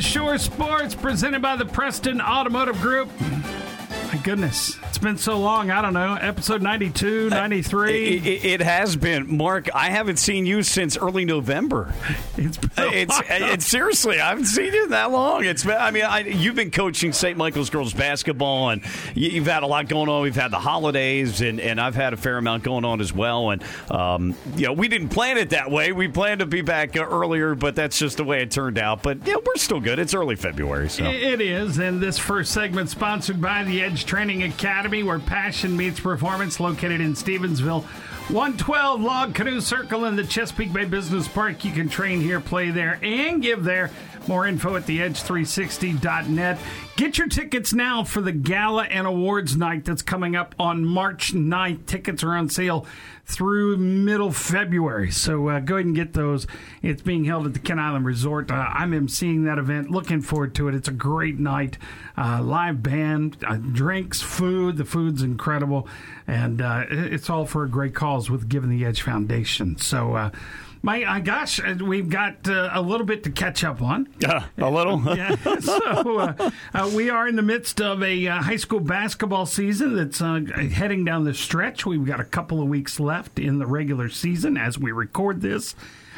Shore Sports, presented by the Preston Automotive Group. My goodness, it's been so long. I don't know, episode 92, 93. It, it, it has been, Mark. I haven't seen you since early November. it's been It's, it's seriously, I haven't seen you that long. It's been, I mean, I, you've been coaching St. Michael's girls basketball, and you, you've had a lot going on. We've had the holidays, and, and I've had a fair amount going on as well. And um, you know, we didn't plan it that way. We planned to be back uh, earlier, but that's just the way it turned out. But yeah, we're still good. It's early February, so. It is, and this first segment sponsored by the Edge Training Academy, where passion meets performance, located in Stevensville. 112 Log Canoe Circle in the Chesapeake Bay Business Park. You can train here, play there, and give there. More info at theedge360.net. Get your tickets now for the gala and awards night that's coming up on March 9th. Tickets are on sale through middle February. So uh, go ahead and get those. It's being held at the Kent Island Resort. Uh, I'm emceeing that event. Looking forward to it. It's a great night. Uh, live band, uh, drinks, food. The food's incredible. And uh, it's all for a great cause with Giving the Edge Foundation. So, my uh, gosh, uh, we've got uh, a little bit to catch up on. Uh, a little? Yeah, so uh, uh, we are in the midst of a uh, high school basketball season that's uh, heading down the stretch. We've got a couple of weeks left in the regular season as we record this,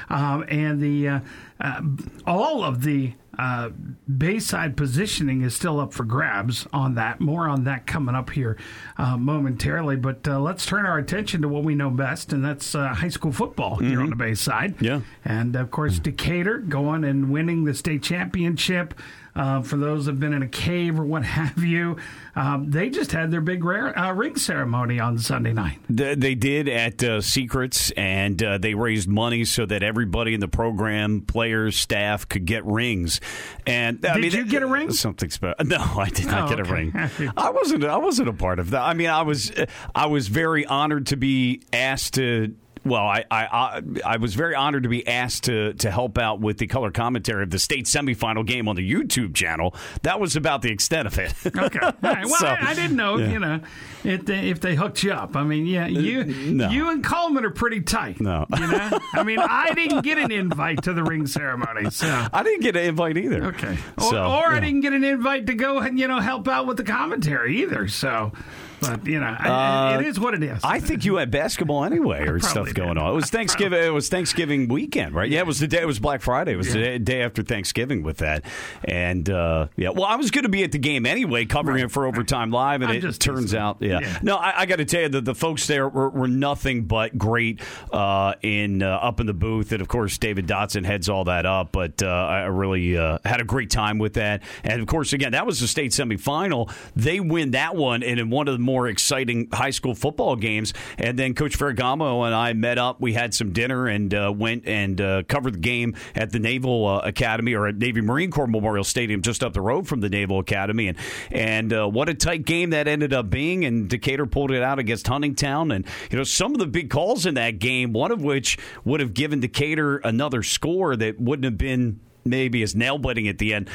um, and the uh, uh, all of the uh, Bayside positioning is still up for grabs on that. More on that coming up here uh, momentarily. But uh, let's turn our attention to what we know best, and that's uh, high school football here on the Bayside. Yeah. And of course, Decatur going and winning the state championship. Uh, for those that have been in a cave or what have you, um, they just had their big rare, uh, ring ceremony on Sunday night. They did at uh, Secrets, and uh, they raised money so that everybody in the program, players, staff, could get rings. And I Did mean, you get a ring? Something special? No, I did not Oh, get a ring. I wasn't. I wasn't a part of that. I mean, I was. I was very honored to be asked to. Well, I, I I was very honored to be asked to to help out with the color commentary of the state semifinal game on the YouTube channel. That was about the extent of it. Okay. Right. Well, So, I, I didn't know, yeah. you know, if they, if they hooked you up. I mean, yeah, uh, you no. you and Coleman are pretty tight. No. You know? I mean, I didn't get an invite to the ring ceremony, so. I didn't get an invite either. Okay. Or, So, or I didn't get an invite to go and, you know, help out with the commentary either, so. But, you know, I- Uh, it is what it is. I think you had basketball anyway, or stuff did. going on. It was Thanksgiving. It was Thanksgiving weekend, right? Yeah, it was the day. It was Black Friday. It was the Yeah. day, day after Thanksgiving with that, and uh, yeah. Well, I was going to be at the game anyway, covering it for Overtime Live, and I'm it just turns out, yeah. Yeah. No, I, I got to tell you that the folks there were, were nothing but great uh, in uh, up in the booth, and of course David Dotson heads all that up. But uh, I really uh, had a great time with that, and of course, again, that was the state semifinal. They win that one, and in one of the more exciting high school football games. And then Coach Ferragamo and I met up. We had some dinner and uh, went and uh, covered the game at the Naval uh, Academy or at Navy Marine Corps Memorial Stadium, just up the road from the Naval Academy. And and uh, what a tight game that ended up being. And Decatur pulled it out against Huntingtown. And you know some of the big calls in that game, one of which would have given Decatur another score that wouldn't have been maybe as nail biting at the end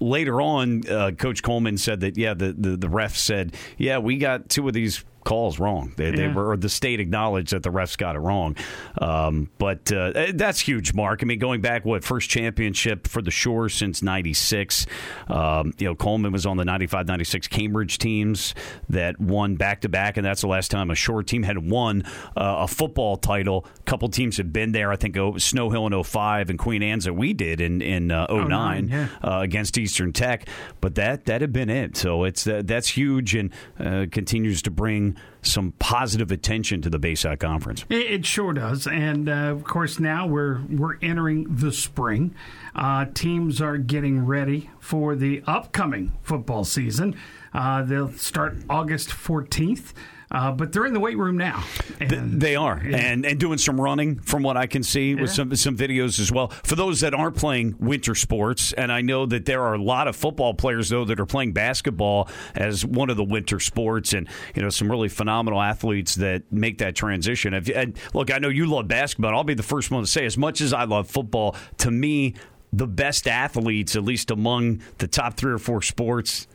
later on, uh, Coach Coleman said that yeah, the, the the ref said yeah, we got two of these calls wrong. They, they were or the state acknowledged that the refs got it wrong. Um, but uh, that's huge, Mark. I mean, going back what first championship for the Shore since '96. Um, you know, Coleman was on the '95-'96 Cambridge teams that won back to back, and that's the last time a Shore team had won uh, a football title. A couple teams had been there. I think oh, Snow Hill in 05 and Queen Anne's that we did in in uh, 09 yeah. uh, against Eastern Tech, but that that had been it. So it's uh, that's huge and uh, continues to bring some positive attention to the Bayside Conference. It, it sure does, and uh, of course now we're we're entering the spring. Uh, teams are getting ready for the upcoming football season. Uh, they'll start August fourteenth, uh, but they're in the weight room now. And, They are, and and doing some running from what I can see with Yeah. some some videos as well. For those that aren't playing winter sports, and I know that there are a lot of football players though that are playing basketball as one of the winter sports, and you know some really phenomenal athletes that make that transition. If, and look, I know you love basketball. I'll be the first one to say, as much as I love football, to me, the best athletes, at least among the top three or four sports.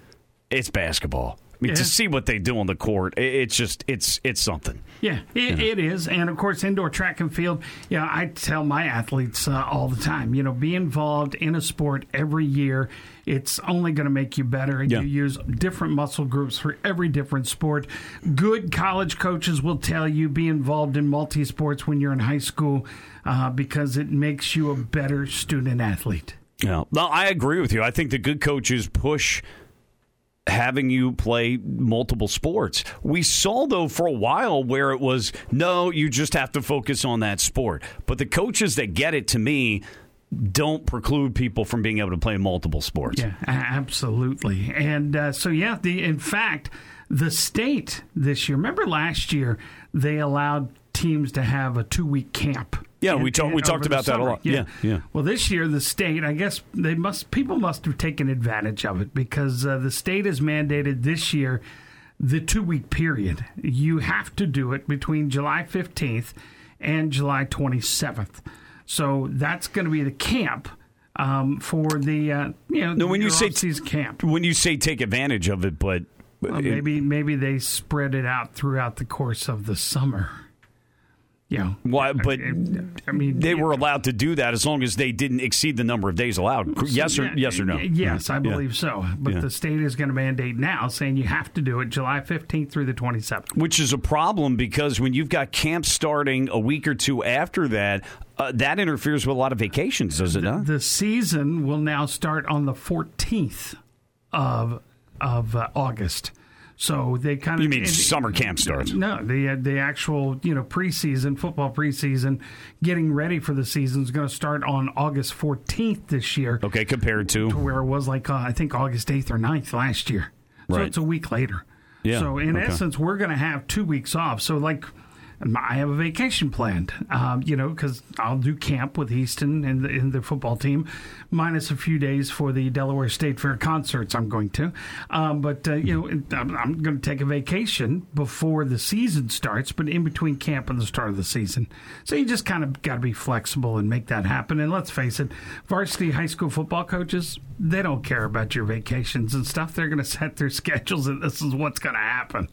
It's basketball. I mean, Yeah. to see what they do on the court, it's just it's it's something. Yeah, it, it is, and of course, indoor track and field. You know, I tell my athletes uh, all the time. You know, be involved in a sport every year. It's only going to make you better. Yeah. You use different muscle groups for every different sport. Good college coaches will tell you be involved in multi sports when you're in high school uh, because it makes you a better student athlete. Yeah, no, I agree with you. I think the good coaches push having you play multiple sports. We saw though for a while where it was no, you just have to focus on that sport. But the coaches that get it to me don't preclude people from being able to play multiple sports. Yeah, absolutely. And uh, so, yeah, the in fact, the state this year. Remember last year they allowed teams to have a two week camp. Yeah, we talked- we talked about that a lot. Yeah, yeah. Well, this year the state, I guess they must people must have taken advantage of it because uh, the state has mandated this year the two week period. You have to do it between July fifteenth and July twenty seventh. So that's going to be the camp. Um, for the uh, you know No, when you say- off-season camp, When you say take advantage of it, but well, maybe maybe they spread it out throughout the course of the summer. Know, why? But I mean, they were allowed to do that as long as they didn't exceed the number of days allowed. Yes or Yeah, yes or no? Yes, I Yeah. believe so. But Yeah. the state is going to mandate now, saying you have to do it July fifteenth through the twenty seventh. which is a problem because when you've got camp starting a week or two after that, uh, that interferes with a lot of vacations, does it not? The season will now start on the fourteenth of of uh, August. So they kind of You mean summer camp starts? No, the uh, the actual you know preseason football preseason, getting ready for the season is going to start on August fourteenth this year. Okay, compared to to where it was like uh, I think August eighth or 9th last year. Right. So it's a week later. Yeah, So in okay. essence, we're going to have two weeks off. So like. I have a vacation planned, um, you know, because I'll do camp with Easton and the, and the football team, minus a few days for the Delaware State Fair concerts I'm going to. Um, but, uh, you know, I'm, I'm going to take a vacation before the season starts, but in between camp and the start of the season. So you just kind of got to be flexible and make that happen. And let's face it, varsity high school football coaches, they don't care about your vacations and stuff. They're going to set their schedules, and this is what's going to happen.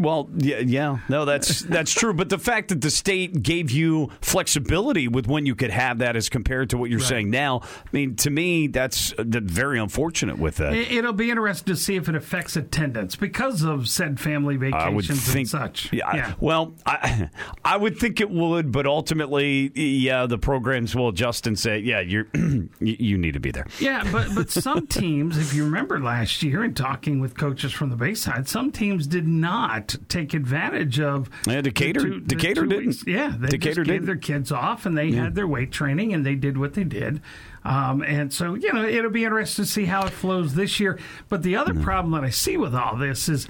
well, yeah, yeah, no, that's that's true. But the fact that the state gave you flexibility with when you could have that, as compared to what you're saying now, mean, to me, that's very unfortunate with that. It- It'll be interesting to see if it affects attendance because of said family vacations think and such. Yeah, Well, I, I would think it would, but ultimately, yeah, the programs will adjust and say, yeah, you're you, you need to be there. Yeah, but but some teams, if you remember last year and talking with coaches from the Bayside, some teams did not take advantage of. Yeah, Decatur- the two- Decatur didn't. weeks. Yeah, they Decatur just gave didn't. their kids off and they had their weight training and they did what they did. Um, and so you know it'll be interesting to see how it flows this year. But the other problem that I see with all this is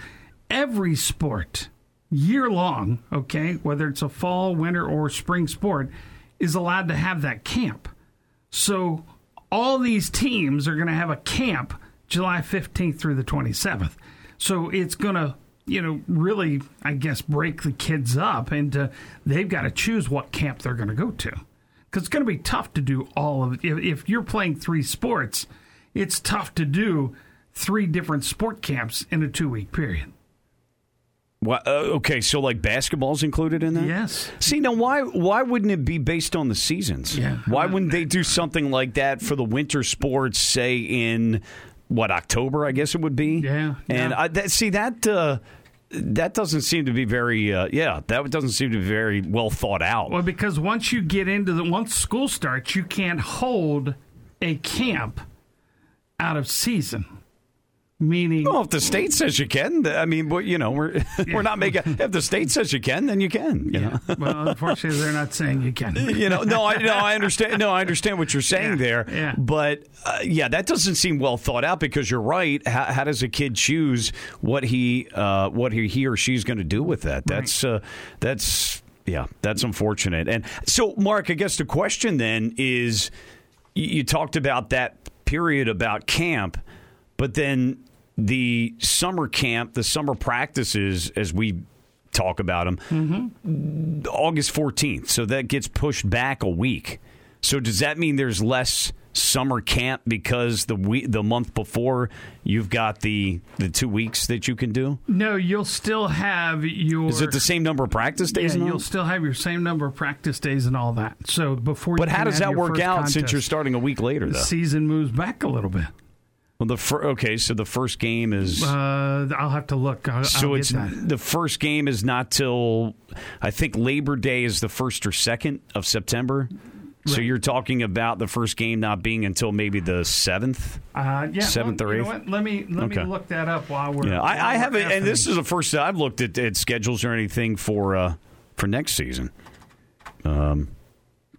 every sport year long, okay, whether it's a fall, winter, or spring sport, is allowed to have that camp. So all these teams are going to have a camp July 15th through the 27th. So it's going to, you know, really, I guess, break the kids up into they've got to choose what camp they're going to go to. Because it's going to be tough to do all of if, if you're playing three sports, it's tough to do three different sport camps in a two week period. Uh, okay, so like basketball's included in that? Yes. See, now why why wouldn't it be based on the seasons? Yeah. Why wouldn't they do something like that for the winter sports, say in what October? I guess it would be. Yeah, And yeah. I, that, see that uh, that doesn't seem to be very. Uh, yeah, that doesn't seem to be very well thought out. Well, because once you get into the once school starts, you can't hold a camp out of season. Meaning, Well, if the state says you can, I mean, we- you know, we're we're not making. If the state says you can, then you can. You know. well, unfortunately, they're not saying you can. you know, no, I no, I understand. No, I understand what you're saying Yeah, there. yeah. But uh, yeah, that doesn't seem well thought out because you're right. How, how does a kid choose what he uh, what he, he or she's going to do with that? That's uh, that's yeah, that's unfortunate. And so, Mark, I guess the question then is, you, you talked about that period about camp, but then the summer camp, the summer practices, as we talk about them, mm-hmm. August 14th. So that gets pushed back a week. So does that mean there's less summer camp because the week, the month before you've got the the two weeks that you can do? No, you'll still have your. Is it the same number of practice days? Yeah, and you'll still have your same number of practice days and all that. So before. But how does that work out contest, since you're starting a week later, The season moves back a little bit. Well, the fir- okay, so the first game is. Uh, I'll have to look. I'll, so I'll it's the first game is not till I think Labor Day is the first or second of September. So you're talking about the first game not being until maybe the seventh. Uh, yeah, seventh well, or you know eighth? Let me let Okay. me look that up while we're. Yeah, while I, I haven't, and this is the first time I've looked at, at schedules or anything for uh, for next season.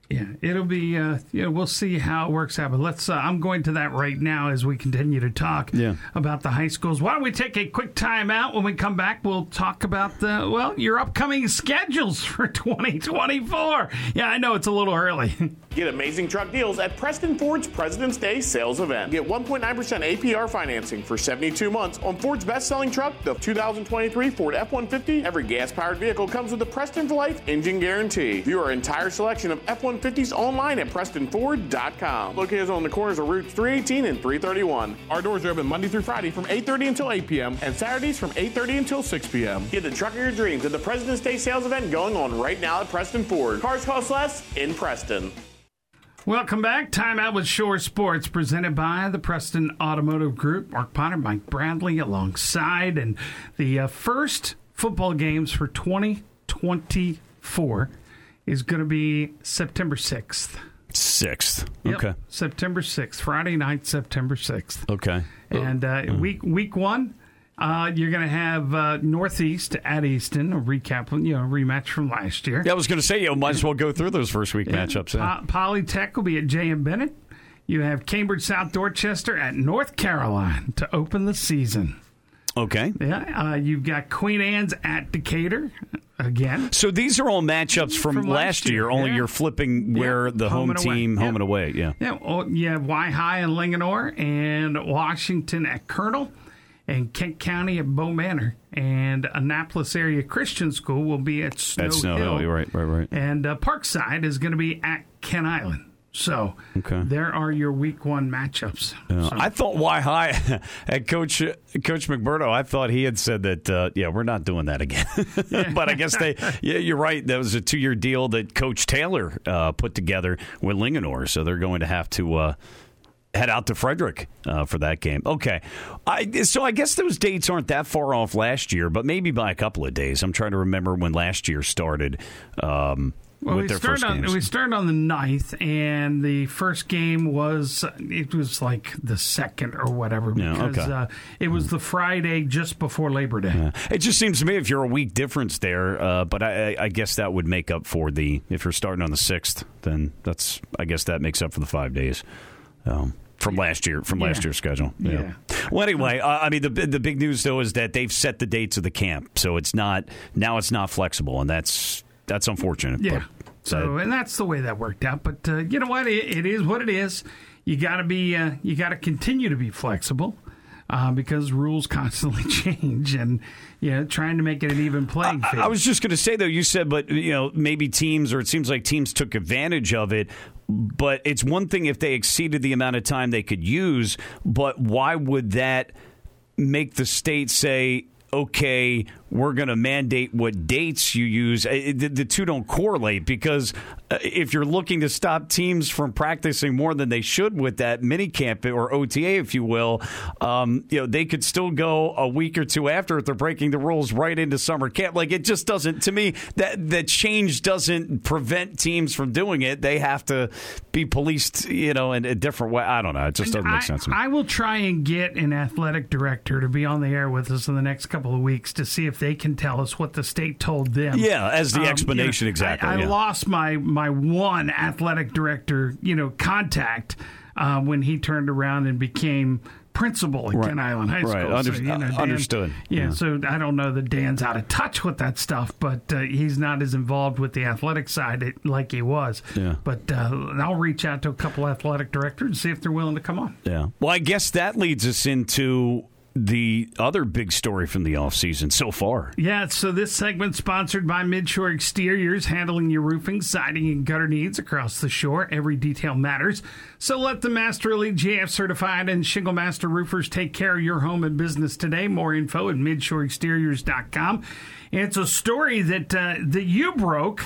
Yeah, it'll be. Uh, yeah, we'll see how it works out. But let's. Uh, I'm going to that right now as we continue to talk Yeah. about the high schools. Why don't we take a quick time out? When we come back, we'll talk about the well, your upcoming schedules for 2024. Yeah, I know it's a little early. Get amazing truck deals at Preston Ford's President's Day sales event. Get 1.9% APR financing for 72 months on Ford's best-selling truck, the 2023 Ford F-150. Every gas-powered vehicle comes with a Preston for Life engine guarantee. View our entire selection of F-150s online at PrestonFord.com. Located on the corners of Routes 318 and 331. Our doors are open Monday through Friday from 8:30 until 8 p.m. and Saturdays from 8:30 until 6 p.m. Get the truck of your dreams at the President's Day sales event going on right now at Preston Ford. Cars cost less in Preston. Welcome back. Time out with Shore Sports, presented by the Preston Automotive Group. Mark Potter, Mike Bradley, alongside, and the uh, first football games for 2024 is going to be September 6th. Sixth. Yep, Okay. September 6th, Friday night, September 6th. Okay. And uh, week week one, uh, you're going to have uh, Northeast at Easton, a recap, you know, rematch from last year. Yeah, I was going to say you might as well go through those first week matchups. yeah. Po- Polytech will be at J.M. Bennett. You have Cambridge South Dorchester at North Caroline to open the season. Okay. Yeah, uh, you've got Queen Anne's at Decatur again. So these are all matchups from, From last, year, year, only yeah. you're flipping where the home, home and team, Yeah. home and away. Yeah. Yeah, oh, you have Wi-Hi and Linganore, and Washington at Colonel, and Kent County at Bow Manor, and Annapolis Area Christian School will be at Snow, At Snow Hill. You're right, right, right. and uh, Parkside is going to be at Kent Island. So Okay. there are your week one matchups. Uh, So- I thought Wi-Hi at Coach Coach McMurdo. I thought he had said that. Uh, yeah, we're not doing that again. but I guess they. Yeah, you're right. That was a two year deal that Coach Taylor uh, put together with Linganore. So they're going to have to. Uh, Head out to Frederick uh, for that game. Okay, I, so I guess those dates aren't that far off last year, but maybe by a couple of days. I'm trying to remember when last year started um, Well, we started on games. we started on the 9th, and the first game was it was like the second or whatever Yeah, because okay. uh, it was the Friday just before Labor Day. It just seems to me if you're a week difference there, uh, but I, I- I guess that would make up for the if you're starting on the sixth, then that's I guess that makes up for the five days um, from last year from last Yeah. year's schedule. Yeah. Well, anyway, uh, I mean the the big news though is that they've set the dates of the camp, so it's not now it's not flexible, and that's that's unfortunate. Yeah. but, So, and that's the way that worked out. But uh, you know what? It, it is what it is. You got to be. Uh, you got to continue to be flexible. Uh, because rules constantly change, and you know, trying to make it an even playing I- field. I was just going to say though, you said, but you know, maybe teams, or it seems like teams took advantage of it. But it's one thing if they exceeded the amount of time they could use, but why would that make the state say? Okay, we're going to mandate what dates you use. Uh, The, the two don't correlate because uh, if you're looking to stop teams from practicing more than they should with that mini camp or OTA, if you will, um, you know they could still go a week or two after if they're breaking the rules right into summer camp. Like it just doesn't to me that that change doesn't prevent teams from doing it. They have to be policed, you know, in a different way. I don't know. It just doesn't I, make sense to me. I will try and get an athletic director to be on the air with us in the next couple of weeks to see if they can tell us what the state told them. Yeah, as the Um, explanation you know, exactly. I, I yeah. lost my my one athletic director, you know, contact uh, when he turned around and became principal at Right. Kent Island High Right. School. Under- so, you know, Dan- understood. Yeah, Yeah. so I don't know that Dan's out of touch with that stuff, but uh, he's not as involved with the athletic side like he was. Yeah. But uh, I'll reach out to a couple athletic directors and see if they're willing to come on. Yeah. Well, I guess that leads us into the other big story from the offseason so far. Yeah, so this segment sponsored by Midshore Exteriors, handling your roofing, siding, and gutter needs across the shore. Every detail matters. So let the Master Elite GAF certified and Shingle Master roofers take care of your home and business today. More info at midshoreexteriors.com. It's a story that uh, that you broke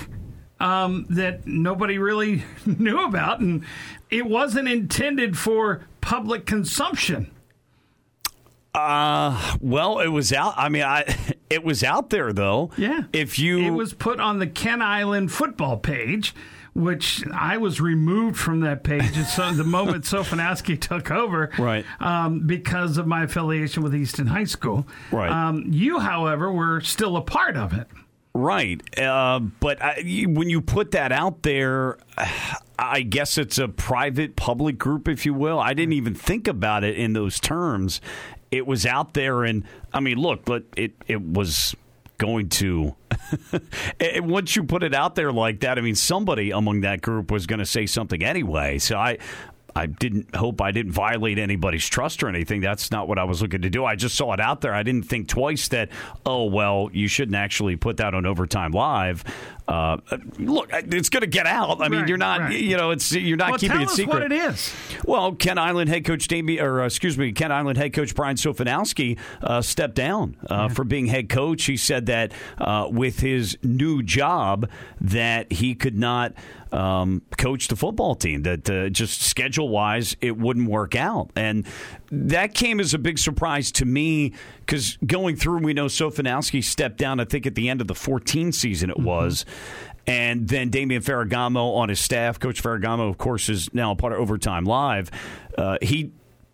um, that nobody really knew about, and it wasn't intended for public consumption. Uh, well, it was out. I mean, I it was out there though. Yeah. If you, it was put on the Kent Island football page, which I was removed from that page so the moment Sofanowski took over, right? Um, because of my affiliation with Easton High School, right? Um, you, however, were still a part of it. Right. Uh, but I, when you put that out there, I guess it's a private public group, if you will. I didn't even think about it in those terms. It was out there, and I mean, look, but it, it was going to once you put it out there like that i mean somebody among that group was going to say something anyway so i I didn't hope I didn't violate anybody's trust or anything. That's not what I was looking to do. I just saw it out there. I didn't think twice that, oh, well, you shouldn't actually put that on Overtime Live. Uh, look, it's going to get out. I mean, right, you're not, right. you know, it's you're not well, keeping it secret. What it is? Well, Kent Island head coach Damien, or uh, excuse me, Kent Island head coach Brian Sofanowski uh, stepped down uh, yeah. for being head coach. He said that uh, with his new job, that he could not um, coach the football team. That uh, just schedule wise, it wouldn't work out, and that came as a big surprise to me because going through, we know Sofanowski stepped down. I think at the end of the 14 season, it mm-hmm. was. And then Damian Ferragamo on his staff. Coach Ferragamo, of course, is now a part of Overtime Live. Uh, he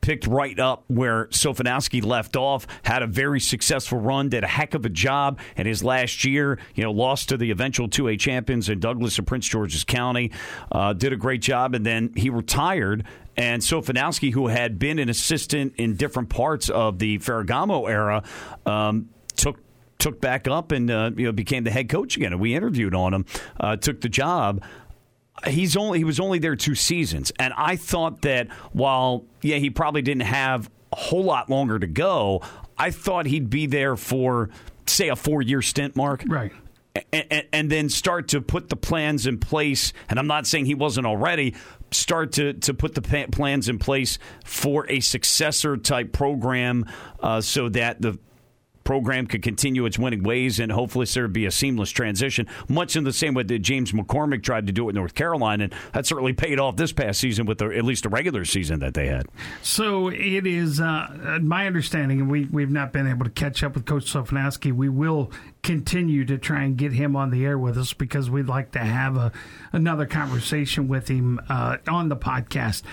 picked right up where Sofanowski left off, had a very successful run, did a heck of a job in his last year, you know, lost to the eventual 2A champions in Douglass and Prince George's County, uh, did a great job, and then he retired. And so Sofanowski, who had been an assistant in different parts of the Ferragamo era, um, took took back up and uh, you know became the head coach again. And we interviewed on him, uh, took the job. He's only he was only there two seasons, and I thought that while yeah he probably didn't have a whole lot longer to go, I thought he'd be there for say a four year stint, Mark. Right. And, and, then start to put the plans in place. And I'm not saying he wasn't already. Start to, to put the plans in place for a successor type program uh, so that the program could continue its winning ways, and hopefully there would be a seamless transition, much in the same way that James McCormick tried to do in North Caroline, and that certainly paid off this past season with the, at least a regular season that they had. So it is uh, my understanding, and we, we've not been able to catch up with Coach Sofanowski. We will continue to try and get him on the air with us because we'd like to have a, another conversation with him uh, on the podcast.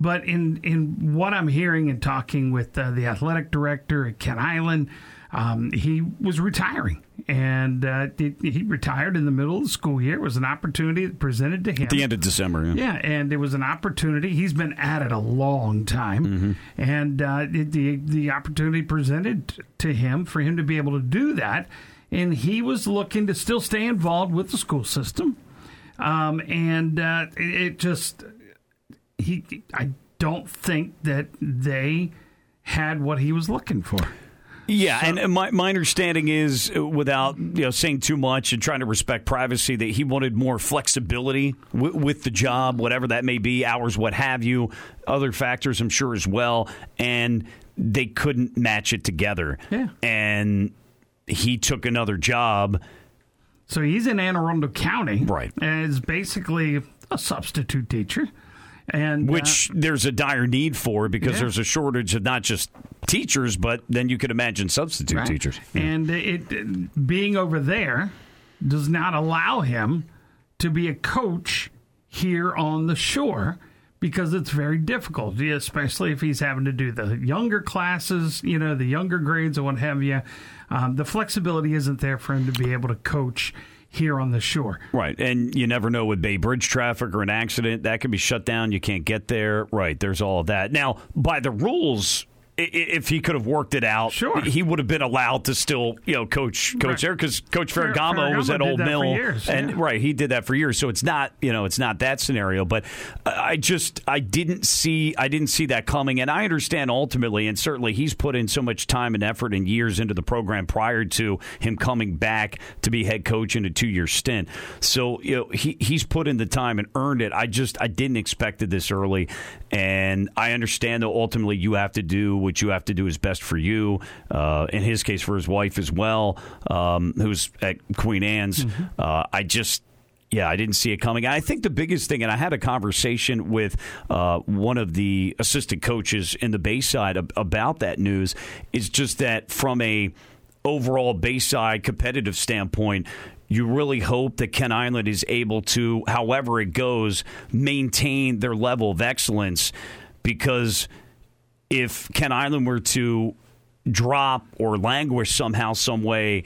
But in in what I'm hearing and talking with uh, the athletic director at Kent Island, um, he was retiring. And uh, he retired in the middle of the school year. It was an opportunity presented to him. At the end of December, yeah. Yeah, and it was an opportunity. He's been at it a long time. Mm-hmm. And uh, the, the opportunity presented to him for him to be able to do that. And he was looking to still stay involved with the school system. Um, and uh, it just, he, I don't think that they had what he was looking for. Yeah, so, and my, my understanding is, uh, without you know saying too much and trying to respect privacy, that he wanted more flexibility w- with the job, whatever that may be, hours, what have you, other factors, I'm sure as well, and they couldn't match it together. Yeah, and he took another job. So he's in Anne Arundel County, right? As basically a substitute teacher and which uh, there's a dire need for because yeah. there's a shortage of not just teachers, but then you could imagine substitute right. teachers. Yeah. And it being over there does not allow him to be a coach here on the shore because it's very difficult, especially if he's having to do the younger classes, you know, the younger grades and what have you. Um, the flexibility isn't there for him to be able to coach here on the shore. Right. And you never know with Bay Bridge traffic or an accident, that could be shut down. You can't get there. Right. There's all of that. Now, by the rules, if he could have worked it out, sure. he would have been allowed to still, you know, coach coach right. there because Coach Ferragamo, Ferragamo was at Old Mill, years, and yeah. right, he did that for years. So it's not, you know, it's not that scenario. But I just, I didn't see, I didn't see that coming, and I understand ultimately, and certainly he's put in so much time and effort and years into the program prior to him coming back to be head coach in a two year stint. So you know, he he's put in the time and earned it. I just, I didn't expect it this early, and I understand that ultimately you have to do what you have to do is best for you. Uh, in his case, for his wife as well, um, who's at Queen Anne's. Mm-hmm. Uh, I just. Yeah, I didn't see it coming. I think the biggest thing, and I had a conversation with uh, one of the assistant coaches in the Bayside about that news, is just that from a overall Bayside competitive standpoint, you really hope that Kent Island is able to, however it goes, maintain their level of excellence because if Kent Island were to drop or languish somehow, some way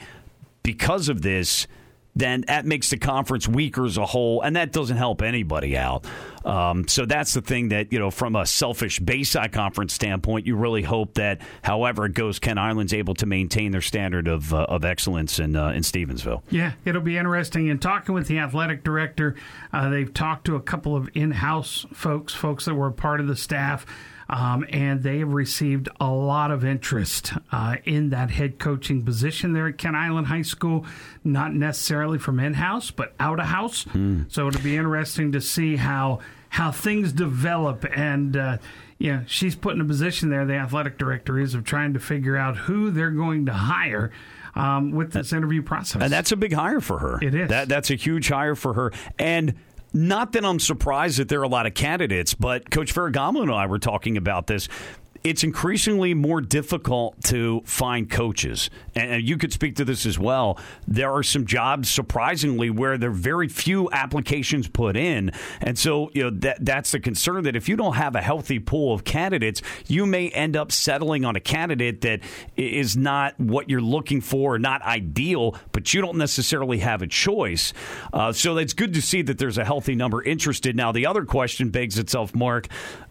because of this, then that makes the conference weaker as a whole, and that doesn't help anybody out. Um, so that's the thing that you know, from a selfish Bayside conference standpoint, you really hope that, however it goes, Kent Island's able to maintain their standard of uh, of excellence in uh, in Stevensville. Yeah, it'll be interesting. In talking with the athletic director, uh, they've talked to a couple of in-house folks, folks that were part of the staff. Um, and they have received a lot of interest uh, in that head coaching position there at Kent Island High School, not necessarily from in house, but out of house. Mm. So it'll be interesting to see how how things develop and. Uh, yeah, she's put in a position there. The athletic director is of trying to figure out who they're going to hire um, with this interview process. And that's a big hire for her. It is. That, that's a huge hire for her. And not that I'm surprised that there are a lot of candidates, but Coach Ferragamo and I were talking about this it's increasingly more difficult to find coaches. And you could speak to this as well. There are some jobs, surprisingly, where there are very few applications put in. And so, you know, that, that's the concern that if you don't have a healthy pool of candidates, you may end up settling on a candidate that is not what you're looking for, not ideal, but you don't necessarily have a choice. Uh, so it's good to see that there's a healthy number interested. Now, the other question begs itself, Mark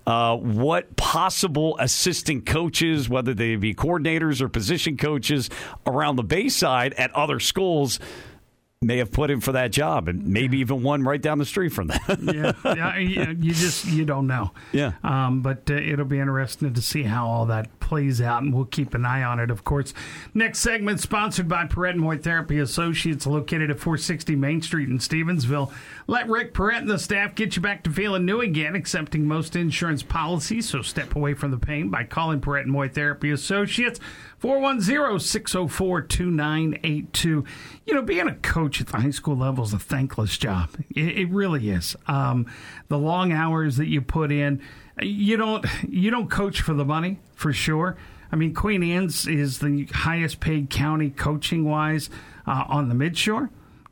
uh, what possible assistant coaches, whether they be coordinators or position coaches around the Bayside at other schools, may have put him for that job, and maybe even one right down the street from that. yeah, yeah, you just you don't know. Yeah, um, but uh, it'll be interesting to see how all that plays out, and we'll keep an eye on it. Of course, next segment sponsored by Perrette and Moy Therapy Associates, located at 460 Main Street in Stevensville. Let Rick Perrette and the staff get you back to feeling new again, accepting most insurance policies. So step away from the pain by calling Perrette and Moy Therapy Associates. 410 604 2982. You know, being a coach at the high school level is a thankless job. It, it really is. Um, the long hours that you put in, you don't you don't coach for the money for sure. I mean, Queen Anne's is the highest paid county coaching wise uh, on the midshore.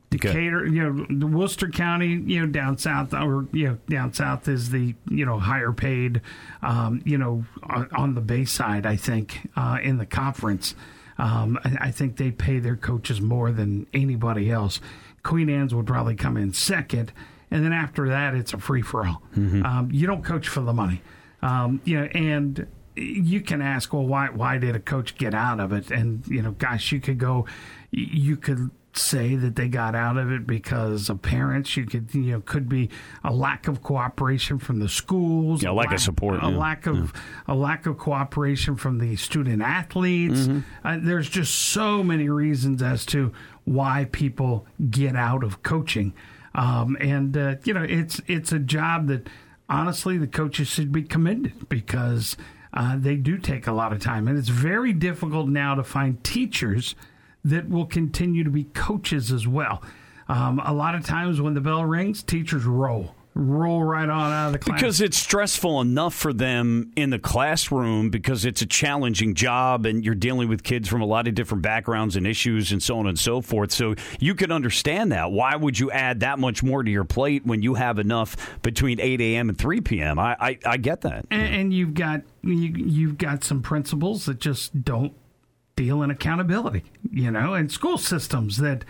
Decatur, okay. you know, the Worcester County, you know, down south, or you know, down south is the you know higher paid, um, you know, on, on, the Bayside. I think uh, in the conference, um, I, I, think they pay their coaches more than anybody else. Queen Anne's would probably come in second, and then after that, it's a free for all. Mm-hmm. Um, you don't coach for the money, um, you know, and you can ask, well, why why did a coach get out of it? And you know, gosh, you could go, you could say that they got out of it because of parents. You could, you know, could be a lack of cooperation from the schools. Yeah, lack, lack, of support. A yeah. lack of yeah. a lack of cooperation from the student athletes. Mm-hmm. Uh, there's just so many reasons as to why people get out of coaching. Um, and uh, you know, it's it's a job that honestly the coaches should be commended because. Uh, they do take a lot of time, and it's very difficult now to find teachers that will continue to be coaches as well. Um, a lot of times when the bell rings, teachers roll roll right on out of the class. Because it's stressful enough for them in the classroom because it's a challenging job and you're dealing with kids from a lot of different backgrounds and issues and so on and so forth. So you can understand that. Why would you add that much more to your plate when you have enough between 8 a.m. and 3 p.m.? I, I, I get that. And, and you've got you, you've got some principals that just don't deal in accountability, you know, and school systems that,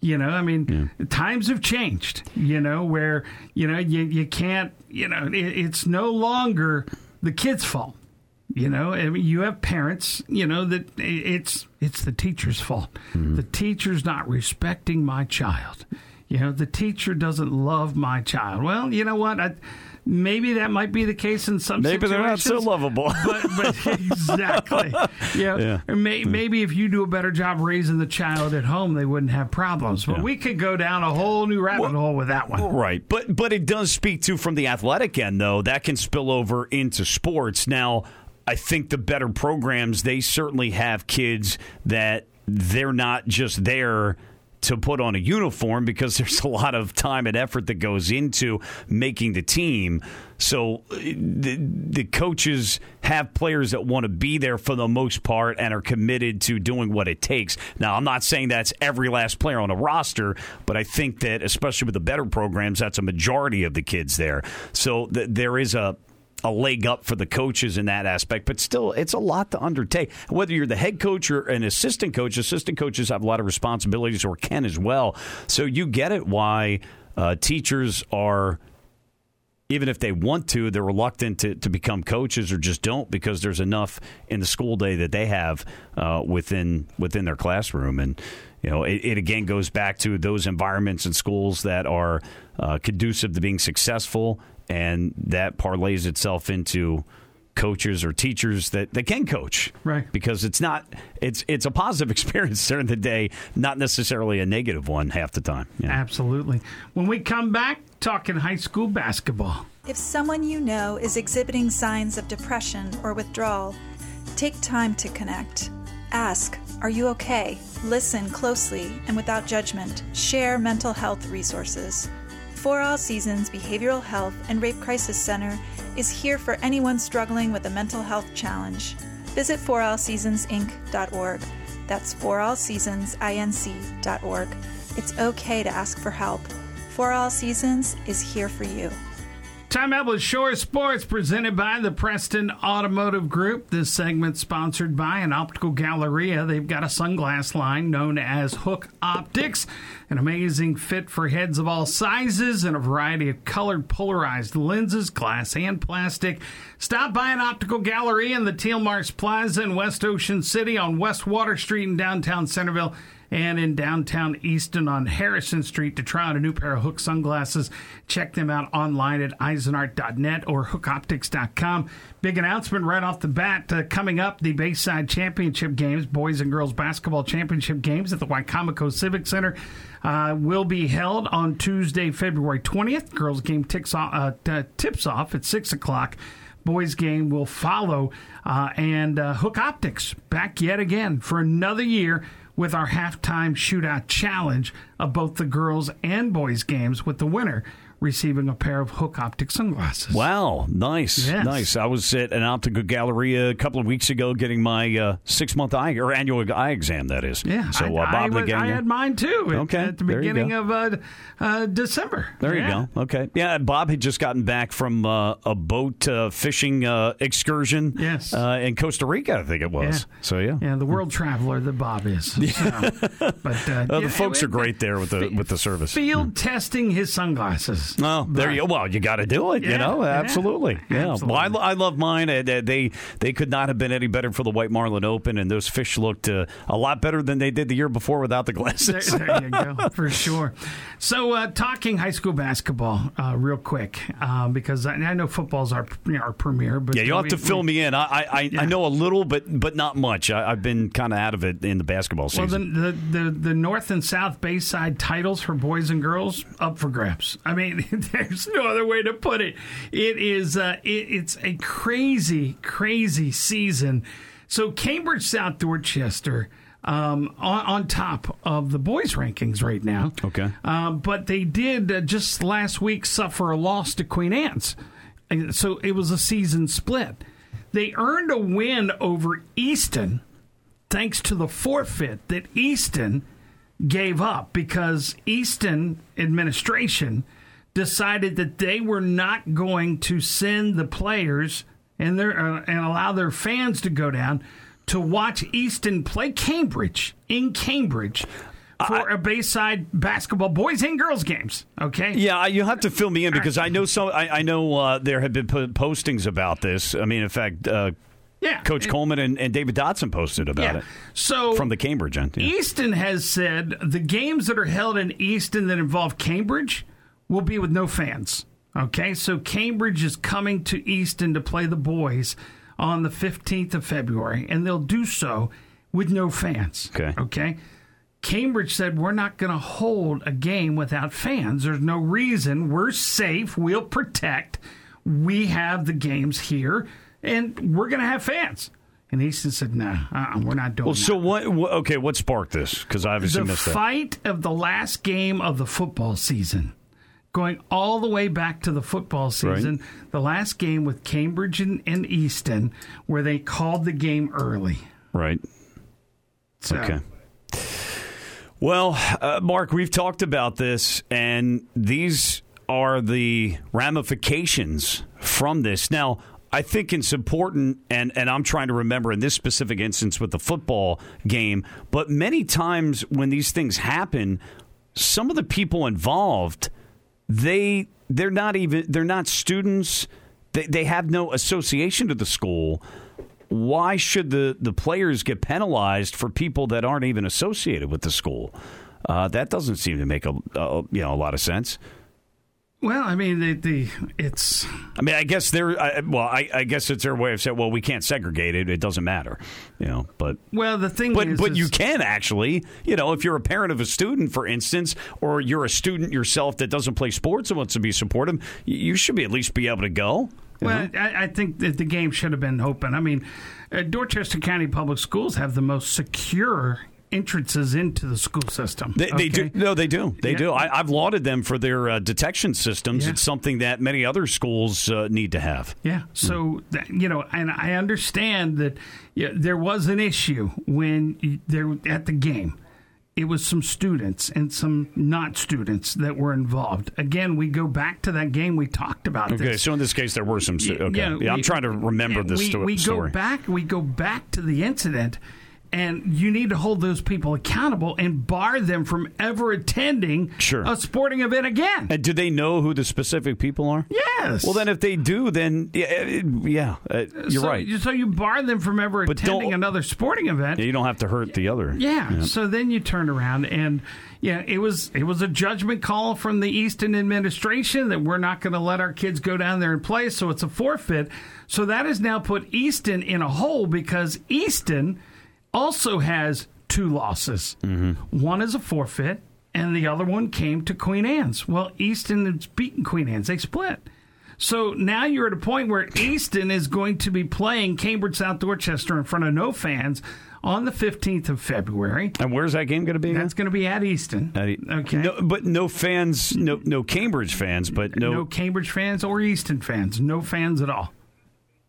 you know, I mean, yeah. times have changed, you know, where, you know, you, you can't, you know, it, it's no longer the kid's fault. You know, I mean, you have parents. You know that it's it's the teacher's fault. Mm-hmm. The teacher's not respecting my child. You know, the teacher doesn't love my child. Well, you know what? I, maybe that might be the case in some maybe they're not so lovable. but, but exactly. Yeah, yeah. Or may, hmm. maybe if you do a better job raising the child at home they wouldn't have problems. But yeah. we could go down a whole new rabbit well, hole with that one. right. But but it does speak to from the athletic end though. That can spill over into sports. Now I think the better programs they certainly have kids that they're not just there to put on a uniform because there's a lot of time and effort that goes into making the team. So uh, the, the coaches have players that want to be there for the most part and are committed to doing what it takes. Now, I'm not saying that's every last player on a roster, but I think that especially with the better programs, that's a majority of the kids there. So th- there is a a leg up for the coaches in that aspect, but still, it's a lot to undertake. Whether you're the head coach or an assistant coach, assistant coaches have a lot of responsibilities, or can as well. So you get it why uh, teachers are. Even if they want to, they're reluctant to, to become coaches or just don't because there's enough in the school day that they have uh, within within their classroom. And you know, it, it, again goes back to those environments and schools that are uh, conducive to being successful and that parlays itself into coaches or teachers that, that can coach. Right. Because it's not it's it's a positive experience during the day not necessarily a negative one half the time yeah. absolutely. When we come back talking high school basketball. If someone you know is exhibiting signs of depression or withdrawal take time to connect. Ask are you okay? Listen closely and without judgment. Share mental health resources For All Seasons Behavioral Health and Rape Crisis Center is here for anyone struggling with a mental health challenge. Visit forallseasonsinc.org. That's forallseasonsinc.org. It's okay to ask for help. For All Seasons is here for you. Time out with Shore Sports, presented by the Preston Automotive Group. This segment sponsored by an optical galleria. They've got a sunglass line known as Hook Optics, an amazing fit for heads of all sizes and a variety of colored polarized lenses, glass and plastic. Stop by an optical gallery in the Teal Marsh Plaza in West Ocean City on West Water Street in downtown Centreville and in downtown Easton on Harrison Street to try out a new pair of Hook sunglasses. Check them out online at eisenart.net or hookoptics.com. Big announcement right off the bat uh, coming up the Bayside Championship Games, boys and girls basketball championship games at the Wicomico Civic Center. Uh, will be held on Tuesday, February 20th. Girls game off, uh, tips off at 6 o'clock boys game will follow. Uh, and uh, Hook Optics back yet again for another year with our halftime shootout challenge of both the girls and boys games with the winner receiving a pair of Hook Optic sunglasses. Wow, nice, yes. nice. I was at an optical gallery a couple of weeks ago getting my uh, six month eye or annual eye exam. That is, yeah. So uh, Bob, I, I, had mine too. At, okay, at the beginning of uh, uh, December. There yeah. you go. Okay, yeah. Bob had just gotten back from uh, a boat uh, fishing excursion. Yes, in Costa Rica, I think it was. Yeah. So yeah, yeah. The world traveler that Bob is. So, but well, the folks are great there with the with the service. Field hmm. testing his sunglasses. Oh, there you. Well, you got to do it. Yeah, you know, absolutely. Yeah. yeah. Absolutely. Well, I, I, love mine. They they could not have been any better for the White Marlin Open, and those fish looked uh, a lot better than they did the year before without the glasses. There, there you go, for sure. So, uh, talking high school basketball, uh, real quick, uh, because I, I, know football's our you know, our premier. But yeah, you'll have we, to fill we, me in. I I, yeah. I, know a little, but but not much. I, have been kind of out of it in the basketball season. Well, the, the the the North and South Bayside titles for boys and girls up for grabs. I mean. There's no other way to put it. It is uh, it, it's a crazy, crazy season. So Cambridge South Dorchester. Um, on, on, top of the boys' rankings right now. Okay. Um, but they did uh, just last week suffer a loss to Queen Anne's. And so it was a season split. They earned a win over Easton thanks to the forfeit that Easton gave up because Easton administration decided that they were not going to send the players and their uh, and allow their fans to go down to watch Easton play Cambridge in Cambridge for I, a Bayside basketball boys and girls games. Okay. Yeah, you have to fill me in because I know so. I, I know uh, there have been postings about this. I mean, in fact. Uh, Yeah. Coach It- Coleman and, and David Dotson posted about Yeah. it So from the Cambridge end. yeah. Easton has said the games that are held in Easton that involve Cambridge will be with no fans. Okay, so Cambridge is coming to Easton to play the boys on the 15th of February, and they'll do so with no fans. Okay. Okay. Cambridge said, We're not going to hold a game without fans. There's no reason. We're safe. We'll protect. We have the games here, and we're going to have fans. And Easton said, No, uh-uh, we're not doing Well, that so what, what? Okay, what sparked this? Because I obviously the missed that. fight of the last game of the football season, going all the way back to the football season, the last game with Cambridge and, and Easton, where they called the game early. Right. So, Okay. Well, uh, Mark, we've talked about this, and these are the ramifications from this. Now, I think it's important, and, and I'm trying to remember in this specific instance with the football game, but many times when these things happen, some of the people involved, they they're not even they're not students. They they have no association to the school why should the, the players get penalized for people that aren't even associated with the school? Uh, that doesn't seem to make a, a you know a lot of sense. Well, I mean, the, the it's I mean, I guess they're I, well, I, I guess it's their way of saying, well, we can't segregate it; it doesn't matter, you know. But well, the thing but is, but is- you can actually, you know, if you're a parent of a student, for instance, or you're a student yourself that doesn't play sports and wants to be supportive, you should be at least be able to go. Well? I, I think that the game should have been open. I mean, uh, Dorchester County Public Schools have the most secure entrances into the school system. They, they do. No, they do. They Yeah. do. I, I've lauded them for their uh, detection systems. Yeah. It's something that many other schools uh, need to have. Yeah. So that, you know, and I understand that yeah, there was an issue when you, there at the game. It was some students and some not students that were involved. Again, we go back to that game we talked about. Okay, this. so in this case, there were some. stu- Okay, yeah, we- I'm trying to remember this we, sto- we story. go back. We go back to the incident, and you need to hold those people accountable and bar them from ever attending Sure. a sporting event again. and do they know who the specific people are? yes. Well, then if they do, then yeah, yeah uh, you're so, right. So you bar them from ever But attending another sporting event. Yeah, you don't have to hurt the other. Yeah. So then you turn around and yeah, it was it was a judgment call from the Easton administration that we're not going to let our kids go down there and play, so it's a forfeit. So that has now put Easton in a hole because Easton also has two losses. Mm-hmm. One is a forfeit, and the other one came to Queen Anne's. Well, Easton has beaten Queen Anne's; they split. So now you're at a point where Easton is going to be playing Cambridge South Dorchester in front of no fans on the 15th of February. And where's that game going to be? That's going to be at Easton. At E- okay. No, but no fans, no no Cambridge fans, but no. no Cambridge fans or Easton fans. No fans at all.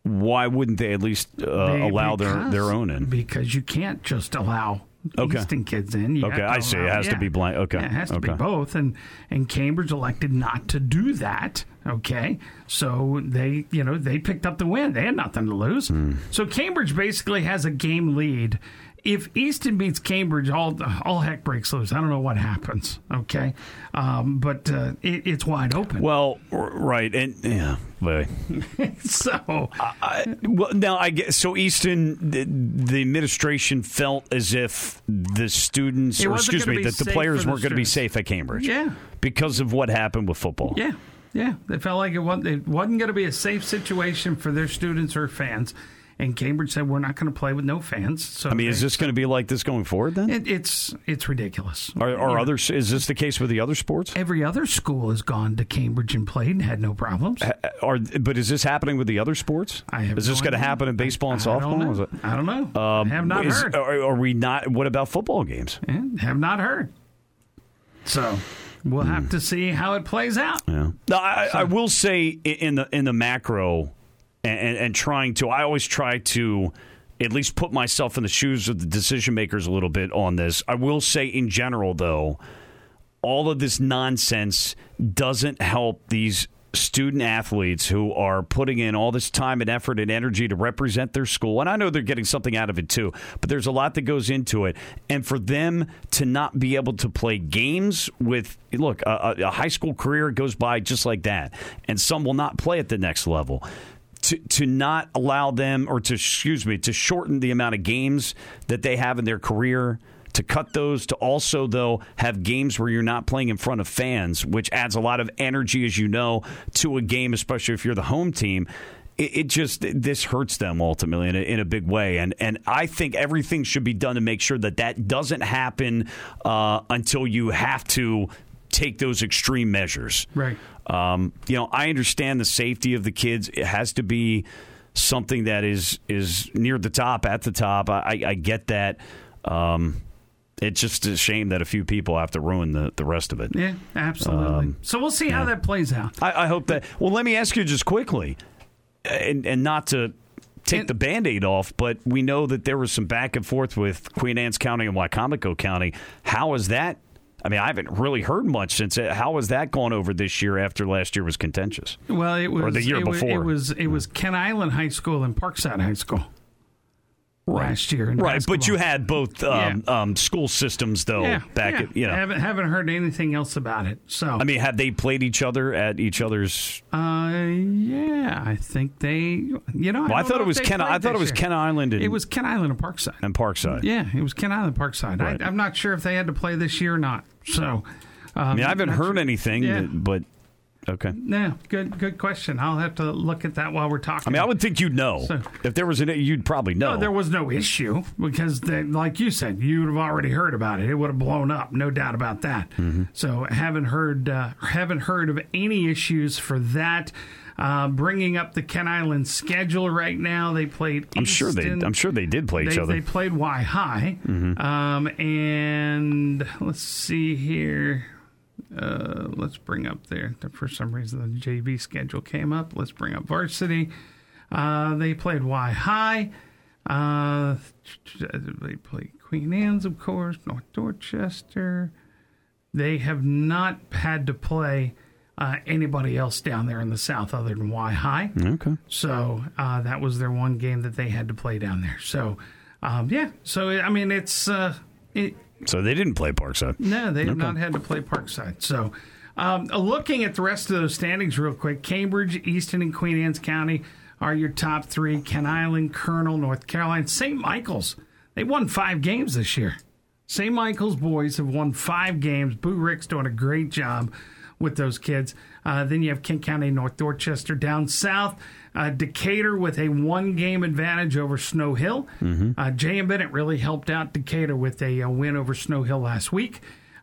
Why wouldn't they at least uh, They- allow their, because- their own in? Because you can't just allow Okay. Easton kids in. You Okay, I see. It allow- has to be blank. Okay. Yeah, it has to be both. And and Cambridge elected not to do that. Okay, so they you know they picked up the win. They had nothing to lose. Hmm. So Cambridge basically has a game lead. If Easton beats Cambridge, all all heck breaks loose. I don't know what happens. Okay, um, but uh, it, it's wide open. Well, right, and yeah, so I, well, now I guess so. Easton, the, the administration felt as if the students, or excuse me, that the players the weren't going to be safe at Cambridge. Yeah. because of what happened with football. Yeah, yeah. They felt like it wasn't, it wasn't going to be a safe situation for their students or fans. And Cambridge said, "We're not going to play with no fans." So I mean, is this going to be like this going forward? Then, It, it's it's ridiculous. are, are Yeah. others? Is this the case with the other sports? Every other school has gone to Cambridge and played and had no problems. Are but is this happening with the other sports? I have is this no going to happen in baseball and I don't softball? it- I don't know. Um, I have not is- heard. Are, are we not? What about football games? Yeah, have not heard. So we'll have to see how it plays out. Yeah. No, I, I will say in the in the macro, and, and, and trying to, I always try to at least put myself in the shoes of the decision makers a little bit on this. I will say in general, though, all of this nonsense doesn't help these student athletes who are putting in all this time and effort and energy to represent their school. And I know they're getting something out of it too, but there's a lot that goes into it. And for them to not be able to play games with, look, a, a- a high school career goes by just like that. And some will not play at the next level to to not allow them or to excuse me to shorten the amount of games that they have in their career to cut those to also though have games where you're not playing in front of fans which adds a lot of energy as you know to a game especially if you're the home team. It, it just this hurts them ultimately in a, in a, big way. And and I think everything should be done to make sure that that doesn't happen uh, until you have to take those extreme measures. Right um, you know, I understand the safety of the kids. It has to be something that is is near the top, at the top. I, I get that. Um, it's just a shame that a few people have to ruin the, the rest of it. Yeah, absolutely. Um, so we'll see how that plays out. I, I, hope that. Well, let me ask you just quickly, and, and not to take and, the band aid off, but we know that there was some back and forth with Queen Anne's County and Wicomico County. How is that I mean, I haven't really heard much since. It. How has that gone over this year after last year was contentious? Well, it was or the year it before. it was it was Kent Island High School and Parkside High School last year. right, basketball. but you had both um, yeah. um, school systems though yeah, back. Yeah. At, you know, haven't haven't heard anything else about it. So I mean, have they played each other at each other's? Uh, yeah, I think they. You know, well, I, I thought it was Ken. I thought it was year. Kent Island. And, it was Kent Island and Parkside. And Parkside. Yeah, it was Kent Island and Parkside. Right. I, am not sure if they had to play this year or not. So. Um, I mean, I haven't heard sure. anything, yeah. but Okay. Yeah, good good question. I'll have to look at that while we're talking. I mean, I would think you'd know. So, if there was an you'd probably know. No, there was no issue because, they, like you said, you would have already heard about it. It would have blown up, no doubt about that. Mm-hmm. So, haven't heard uh, haven't heard of any issues for that. Uh, bringing up the Kent Island schedule right now, they played. I'm sure they. I'm sure they did play they, each other. They played Wi-Hi, mm-hmm. um, and let's see here. Uh, let's bring up there. For some reason, the JV schedule came up. Let's bring up varsity. Uh, they played Wi-Hi. Uh, they played Queen Anne's, of course, North Dorchester. They have not had to play uh, anybody else down there in the South other than Wi-Hi. Okay. So uh, that was their one game that they had to play down there. So, um, yeah. So, I mean, it's. Uh, it, so they didn't play Parkside. No, they have okay. not had to play Parkside. So, um, looking at the rest of those standings real quick, Cambridge, Easton, and Queen Anne's County are your top three. Kent Island, Colonel, North Caroline, St. Michael's. They won five games this year. St. Michael's boys have won five games. Boo Rick's doing a great job with those kids. Uh, then you have Kent County, North Dorchester down south. Uh, Decatur with a one game advantage over Snow Hill. Mm-hmm. Uh, J.M. Bennett really helped out Decatur with a, a win over Snow Hill last week.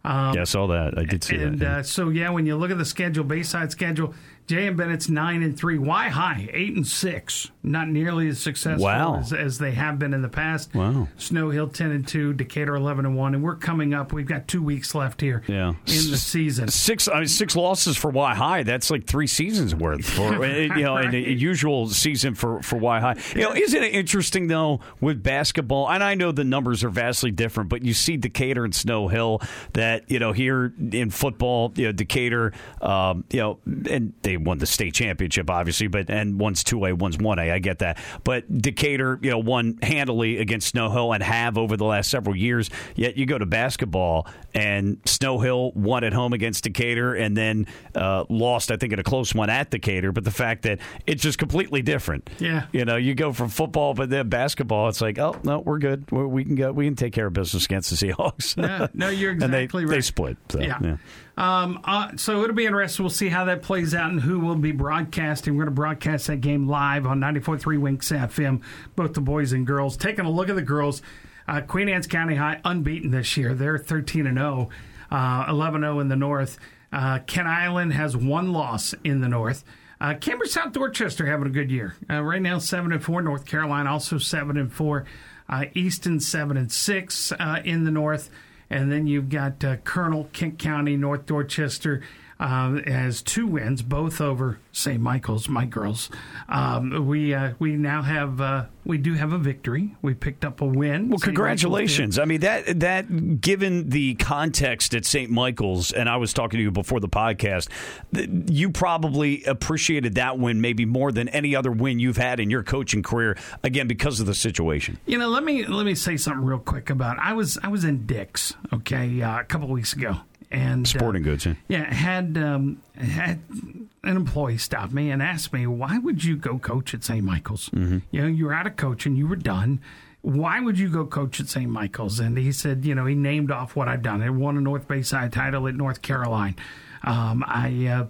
Um, yeah, I saw that. I did see and, that. Yeah. Uh, so yeah, when you look at the schedule, Bayside schedule, J.M. Bennett's nine and three. Wi-Hi eight and six. Not nearly as successful wow. as, as, they have been in the past. Wow. Snow Hill ten and two. Decatur eleven and one. And we're coming up. We've got two weeks left here. Yeah. in the season. Six I mean, six losses for Wi-Hi. That's like three seasons worth for you know right. a usual season for for Wi-Hi. You know, isn't it interesting though with basketball? And I know the numbers are vastly different, but you see Decatur and Snow Hill that you know here in football, you know Decatur, um, you know, and they won the state championship obviously, but and one's two A, one's one A. I get that, but Decatur, you know, won handily against Snow Hill and have over the last several years. Yet you go to basketball and Snow Hill won at home against Decatur and then uh, lost, I think, in a close one at Decatur. But the fact that it's just completely different. Yeah, you know, you go from football, but then basketball, it's like, oh no, we're good. We're, we can go. We can take care of business against the Seahawks. no, no, you're exactly right. They split. So, yeah. yeah. Um, uh, so it'll be interesting. We'll see how that plays out and who will be broadcasting. We're going to broadcast that game live on 94.3 WINX FM, both the boys and girls. Taking a look at the girls, uh, Queen Anne's County High unbeaten this year. They're 13 and 0, 11 0 in the North. Uh, Kent Island has one loss in the North. Uh, Cambridge South Dorchester having a good year. Uh, right now, seven and four. North Caroline also seven and four. Uh, Easton seven and six uh, in the North. And then you've got uh, Colonel, Kent County, North Dorchester uh, has two wins, both over St. Michael's, my girls. Um, we uh, we now have uh, we do have a victory. We picked up a win. Well, congratulations! I mean that that given the context at St. Michael's, and I was talking to you before the podcast, you probably appreciated that win maybe more than any other win you've had in your coaching career. Again, because of the situation. You know, let me let me say something real quick about. I was I was in Dick's okay uh, a couple weeks ago and sporting uh, goods. Yeah, yeah had um, had an employee stop me and asked me, "Why would you go coach at St. Michael's? You know, you were out of coaching, you were done. Why would you go coach at St. Michael's?" And he said, "You know, he named off what I'd done. I won a North Bayside title at North Caroline. Um, I." Uh,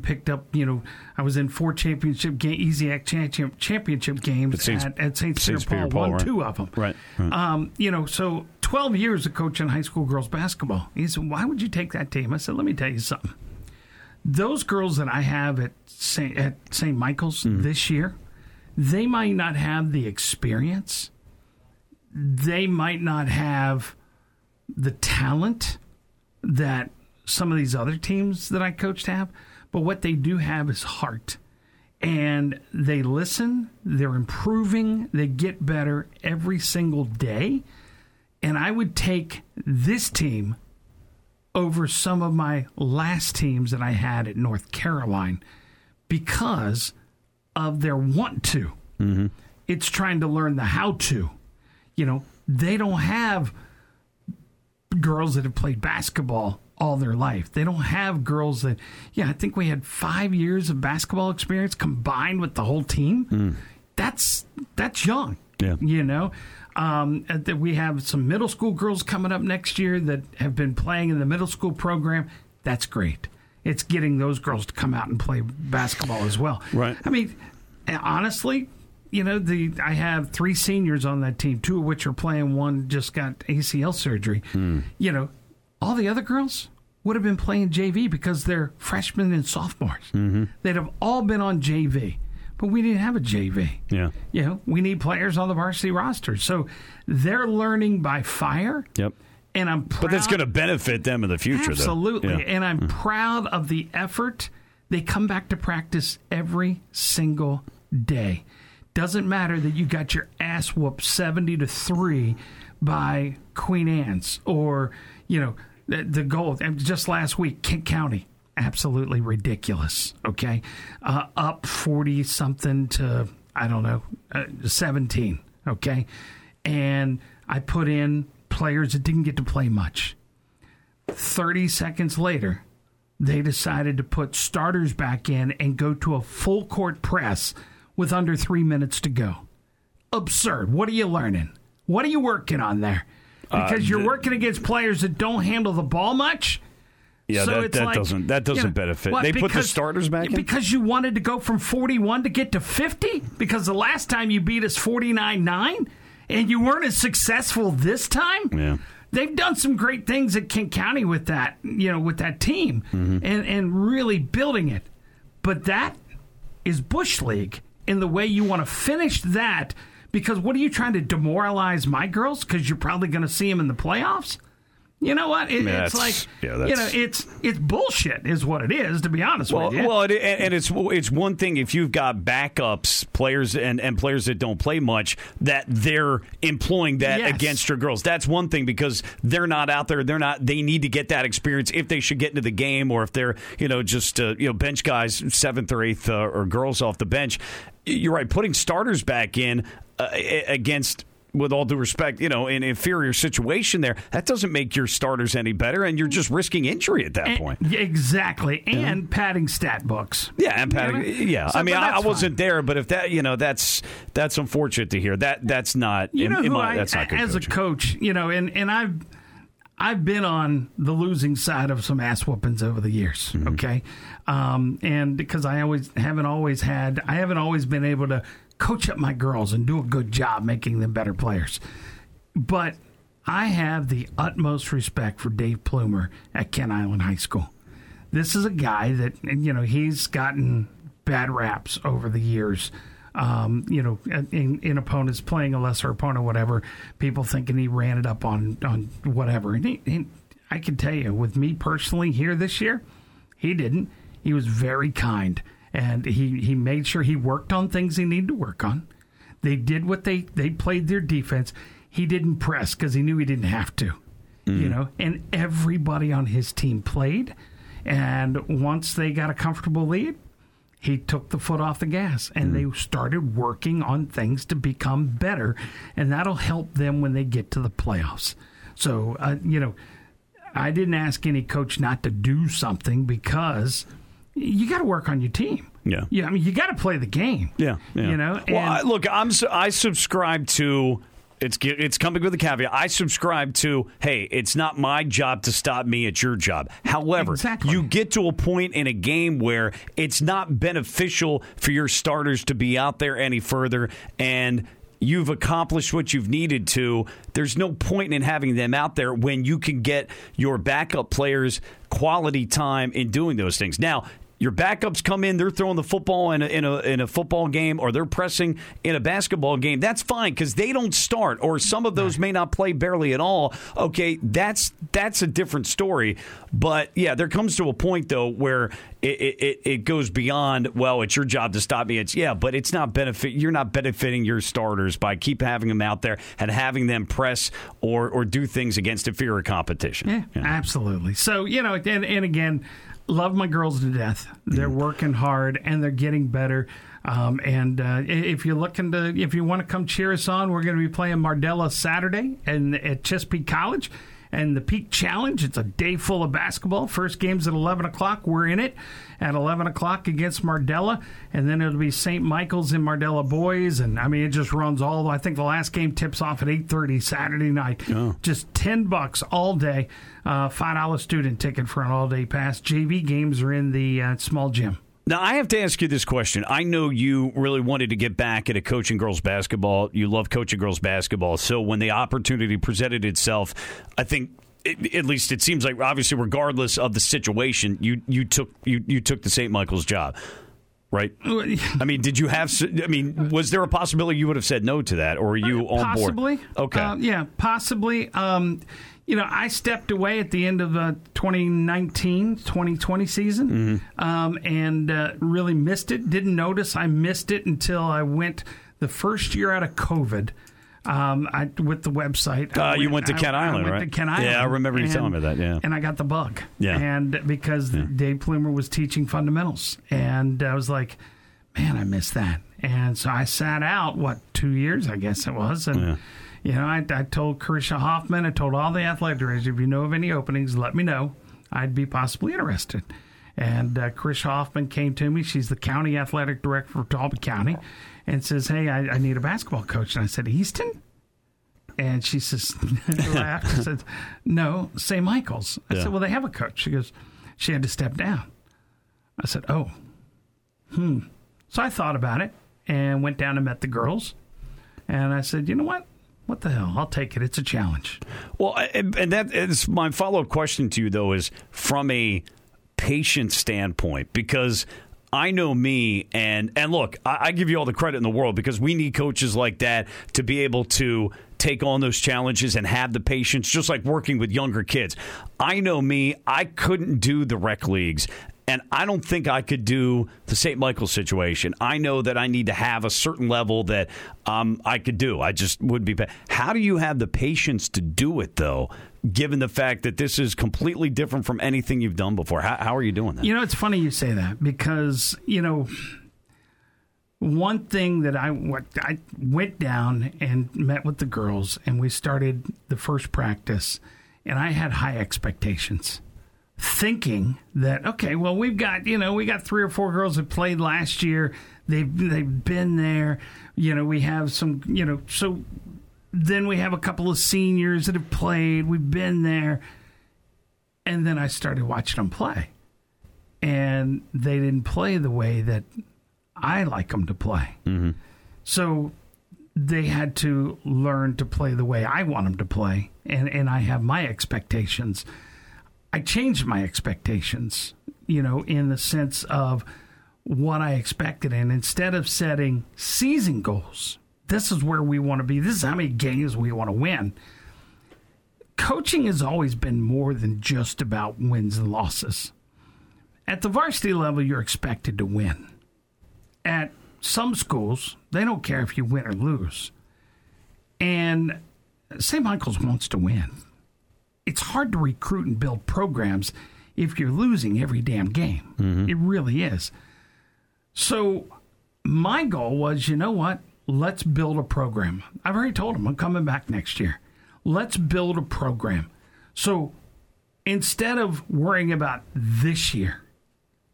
picked up, you know, I was in four championship game, EZAC championship, championship games At Saint- at, at St. Peter Paul. Paul, won right. two of them. Right, right. Um, you know, so 12 years of coaching high school girls basketball. He said, why would you take that team? I said, let me tell you something. Those girls that I have at St. At St. Michael's hmm. this year, they might not have the experience. They might not have the talent that some of these other teams that I coached have, but what they do have is heart. And they listen, they're improving, they get better every single day. And I would take this team over some of my last teams that I had at North Caroline because of their want to. Mm-hmm. It's trying to learn the how to. You know, they don't have girls that have played basketball all their life. They don't have girls that, yeah, I think we had five years of basketball experience combined with the whole team. Mm. That's that's young. Yeah. You know, um, we have some middle school girls coming up next year that have been playing in the middle school program. That's great. It's getting those girls to come out and play basketball as well. Right. I mean, honestly, you know, the I have three seniors on that team, two of which are playing. One just got ACL surgery. You know, all the other girls would have been playing JV because they're freshmen and sophomores. They'd have all been on JV, but we didn't have a JV. Yeah. You know, we need players on the varsity roster, so they're learning by fire. Yep. And I'm proud. But that's going to benefit them in the future, Absolutely. though. Yeah. And I'm mm. proud of the effort. They come back to practice every single day. Doesn't matter that you got your ass whooped 70 to 3 by Queen Anne's or, you know, the, the goal. and Just last week, Kent County, absolutely ridiculous. Okay. Uh, up 40 something to, I don't know, uh, 17. Okay. And I put in players that didn't get to play much. 30 seconds later, they decided to put starters back in and go to a full court press with under three minutes to go. Absurd. What are you learning? What are you working on there? Because you're the- working against players that don't handle the ball much. Yeah, So that, that like, doesn't that doesn't you know, benefit. what, they put the starters back in. because you wanted to go from 41 to get to 50 because the last time you beat us 49-9 and you weren't as successful this time Yeah. they've done some great things at Kent County with that you know with that team Mm-hmm. and and really building it but that is bush league in the way you want to finish that because what are you trying to demoralize my girls because you're probably going to see them in the playoffs you know what? It, it's like yeah, you know, it's it's bullshit, is what it is. To be honest Well, with you. well, it, and and it's it's one thing if you've got backups, players, and, and players that don't play much, that they're employing that Yes. against your girls. That's one thing because they're not out there. They're not. They need to get that experience if they should get into the game, or if they're you know just uh, you know bench guys, seventh or eighth, uh, or girls off the bench. You're right. Putting starters back in uh, against with all due respect, you know, an inferior situation there, that doesn't make your starters any better, and you're just risking injury at that And- point. exactly, and padding stat books. Yeah, and padding. You know? yeah. So, I mean, I, I wasn't fine. there, but if that, you know, that's that's unfortunate to hear. That that's not. You in- know in my- I, that's not good as coaching. a coach, you know, and and I've I've been on the losing side of some ass whoopings over the years. Mm-hmm. Okay, um, and because I always haven't always had, I haven't always been able to coach up my girls and do a good job making them better players. But I have the utmost respect for Dave Plumer at Kent Island High School. This is a guy that you know he's gotten bad raps over the years. Um, you know, in, in opponents playing a lesser opponent, whatever. People thinking he ran it up on on whatever. And he, he, I can tell you, with me personally here this year, he didn't. He was very kind, and he he made sure he worked on things he needed to work on. They did what they they played their defense. He didn't press because he knew he didn't have to. You know, and everybody on his team played. And once they got a comfortable lead, he took the foot off the gas and they started working on things to become better. And that'll help them when they get to the playoffs. So, uh, you know, I didn't ask any coach not to do something because you got to work on your team. Yeah. Yeah. I mean, you got to play the game. Yeah, yeah. You know. well, I, look, I'm I subscribe to. It's it's coming with a caveat. I subscribe to. Hey, it's not my job to stop me. It's your job. However, Exactly. you get to a point in a game where it's not beneficial for your starters to be out there any further, and you've accomplished what you've needed to. There's no point in having them out there when you can get your backup players quality time in doing those things. Now, your backups come in, they're throwing the football in a, in a, in a football game or they're pressing in a basketball game. That's fine because they don't start, or some of those may not play barely at all. Okay, that's that's a different story. But yeah, there comes to a point though where it, it, it goes beyond. Well, it's your job to stop me. It's yeah, but it's not benefit. You're not benefiting your starters by keep having them out there and having them press or or do things against inferior competition. Yeah, absolutely. So you know, and, and again, love my girls to death. They're Mm-hmm. working hard and they're getting better. Um, and uh, if you're looking to, if you want to come cheer us on, we're going to be playing Mardela Saturday and at Chesapeake College. And the Peak Challenge, it's a day full of basketball. First game's at 11 o'clock. We're in it at 11 o'clock against Mardela. And then it'll be St. Michael's and Mardela boys. And I mean, it just runs all, I think the last game tips off at 8.30 Saturday night. Just 10 bucks all day. Uh, $5 student ticket for an all day pass. JV games are in the uh, small gym. Now, I have to ask you this question. I know you really wanted to get back at into coaching girls basketball. You love coaching girls basketball. So when the opportunity presented itself, I think. It, at least it seems like obviously regardless of the situation you you took you, you took the St. Michael's job right I mean did you have I mean was there a possibility you would have said no to that or were you on board? possibly. board okay Uh, yeah, possibly. Um, you know, I stepped away at the end of the 2019 2020 season Mm-hmm. um, and uh, really missed it. Didn't notice I missed it until I went the first year out of COVID. Um, I with the website. I Uh, you went to I- Kent I Island, went right? To Kent Yeah, I remember you telling me that, yeah. and I got the bug. Yeah. and because Dave Plumer was teaching fundamentals, and I was like, man, I missed that. And so I sat out what two years, I guess it was, and. Yeah. You know, I, I told Karisha Hoffman, I told all the athletic directors, if you know of any openings, let me know. I'd be possibly interested. And uh, Karisha Hoffman came to me. She's the county athletic director for Talbot County and says, Hey, I, I need a basketball coach. And I said, Easton? And she says, laughed and said, No, St. Michael's. I Yeah. said, Well, they have a coach. She goes, She had to step down. I said, Oh, hmm. So I thought about it and went down and met the girls. And I said, You know what? What the hell? I'll take it. It's a challenge. Well, and and that is my follow up question to you, though, is from a patient standpoint, because I know me, and and look, I, I give you all the credit in the world because we need coaches like that to be able to take on those challenges and have the patience, just like working with younger kids. I know me, I couldn't do the rec leagues. And I don't think I could do the St. Michael situation. I know that I need to have a certain level that um, I could do. I just would be. How do you have the patience to do it, though, given the fact that this is completely different from anything you've done before? How, how are you doing that? You know, it's funny you say that because, you know, one thing that I, I went down and met with the girls and we started the first practice and I had high expectations thinking that okay well we've got you know we got three or four girls that played last year. They've they've been there. You know we have some you know so then we have a couple of seniors that have played. We've been there. And then I started watching them play. And they didn't play the way that I like them to play. Mm-hmm. So they had to learn to play the way I want them to play. And and I have my expectations I changed my expectations, you know, in the sense of what I expected. And instead of setting season goals, this is where we want to be, this is how many games we want to win. Coaching has always been more than just about wins and losses. At the varsity level, you're expected to win. At some schools, they don't care if you win or lose. And St. Michael's wants to win it's hard to recruit and build programs if you're losing every damn game. It really is. So my goal was, you know what? Let's build a program. I've already told them I'm coming back next year. Let's build a program. So instead of worrying about this year,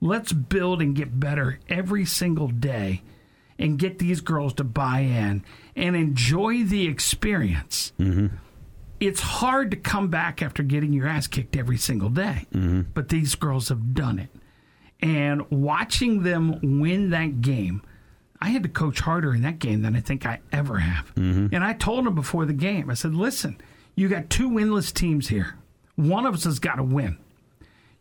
Let's build and get better every single day and get these girls to buy in and enjoy the experience. Mm-hmm. It's hard to come back after getting your ass kicked every single day, mm-hmm. but these girls have done it. And watching them win that game, I had to coach harder in that game than I think I ever have. Mm-hmm. And I told them before the game, I said, listen, you got two winless teams here. One of us has got to win.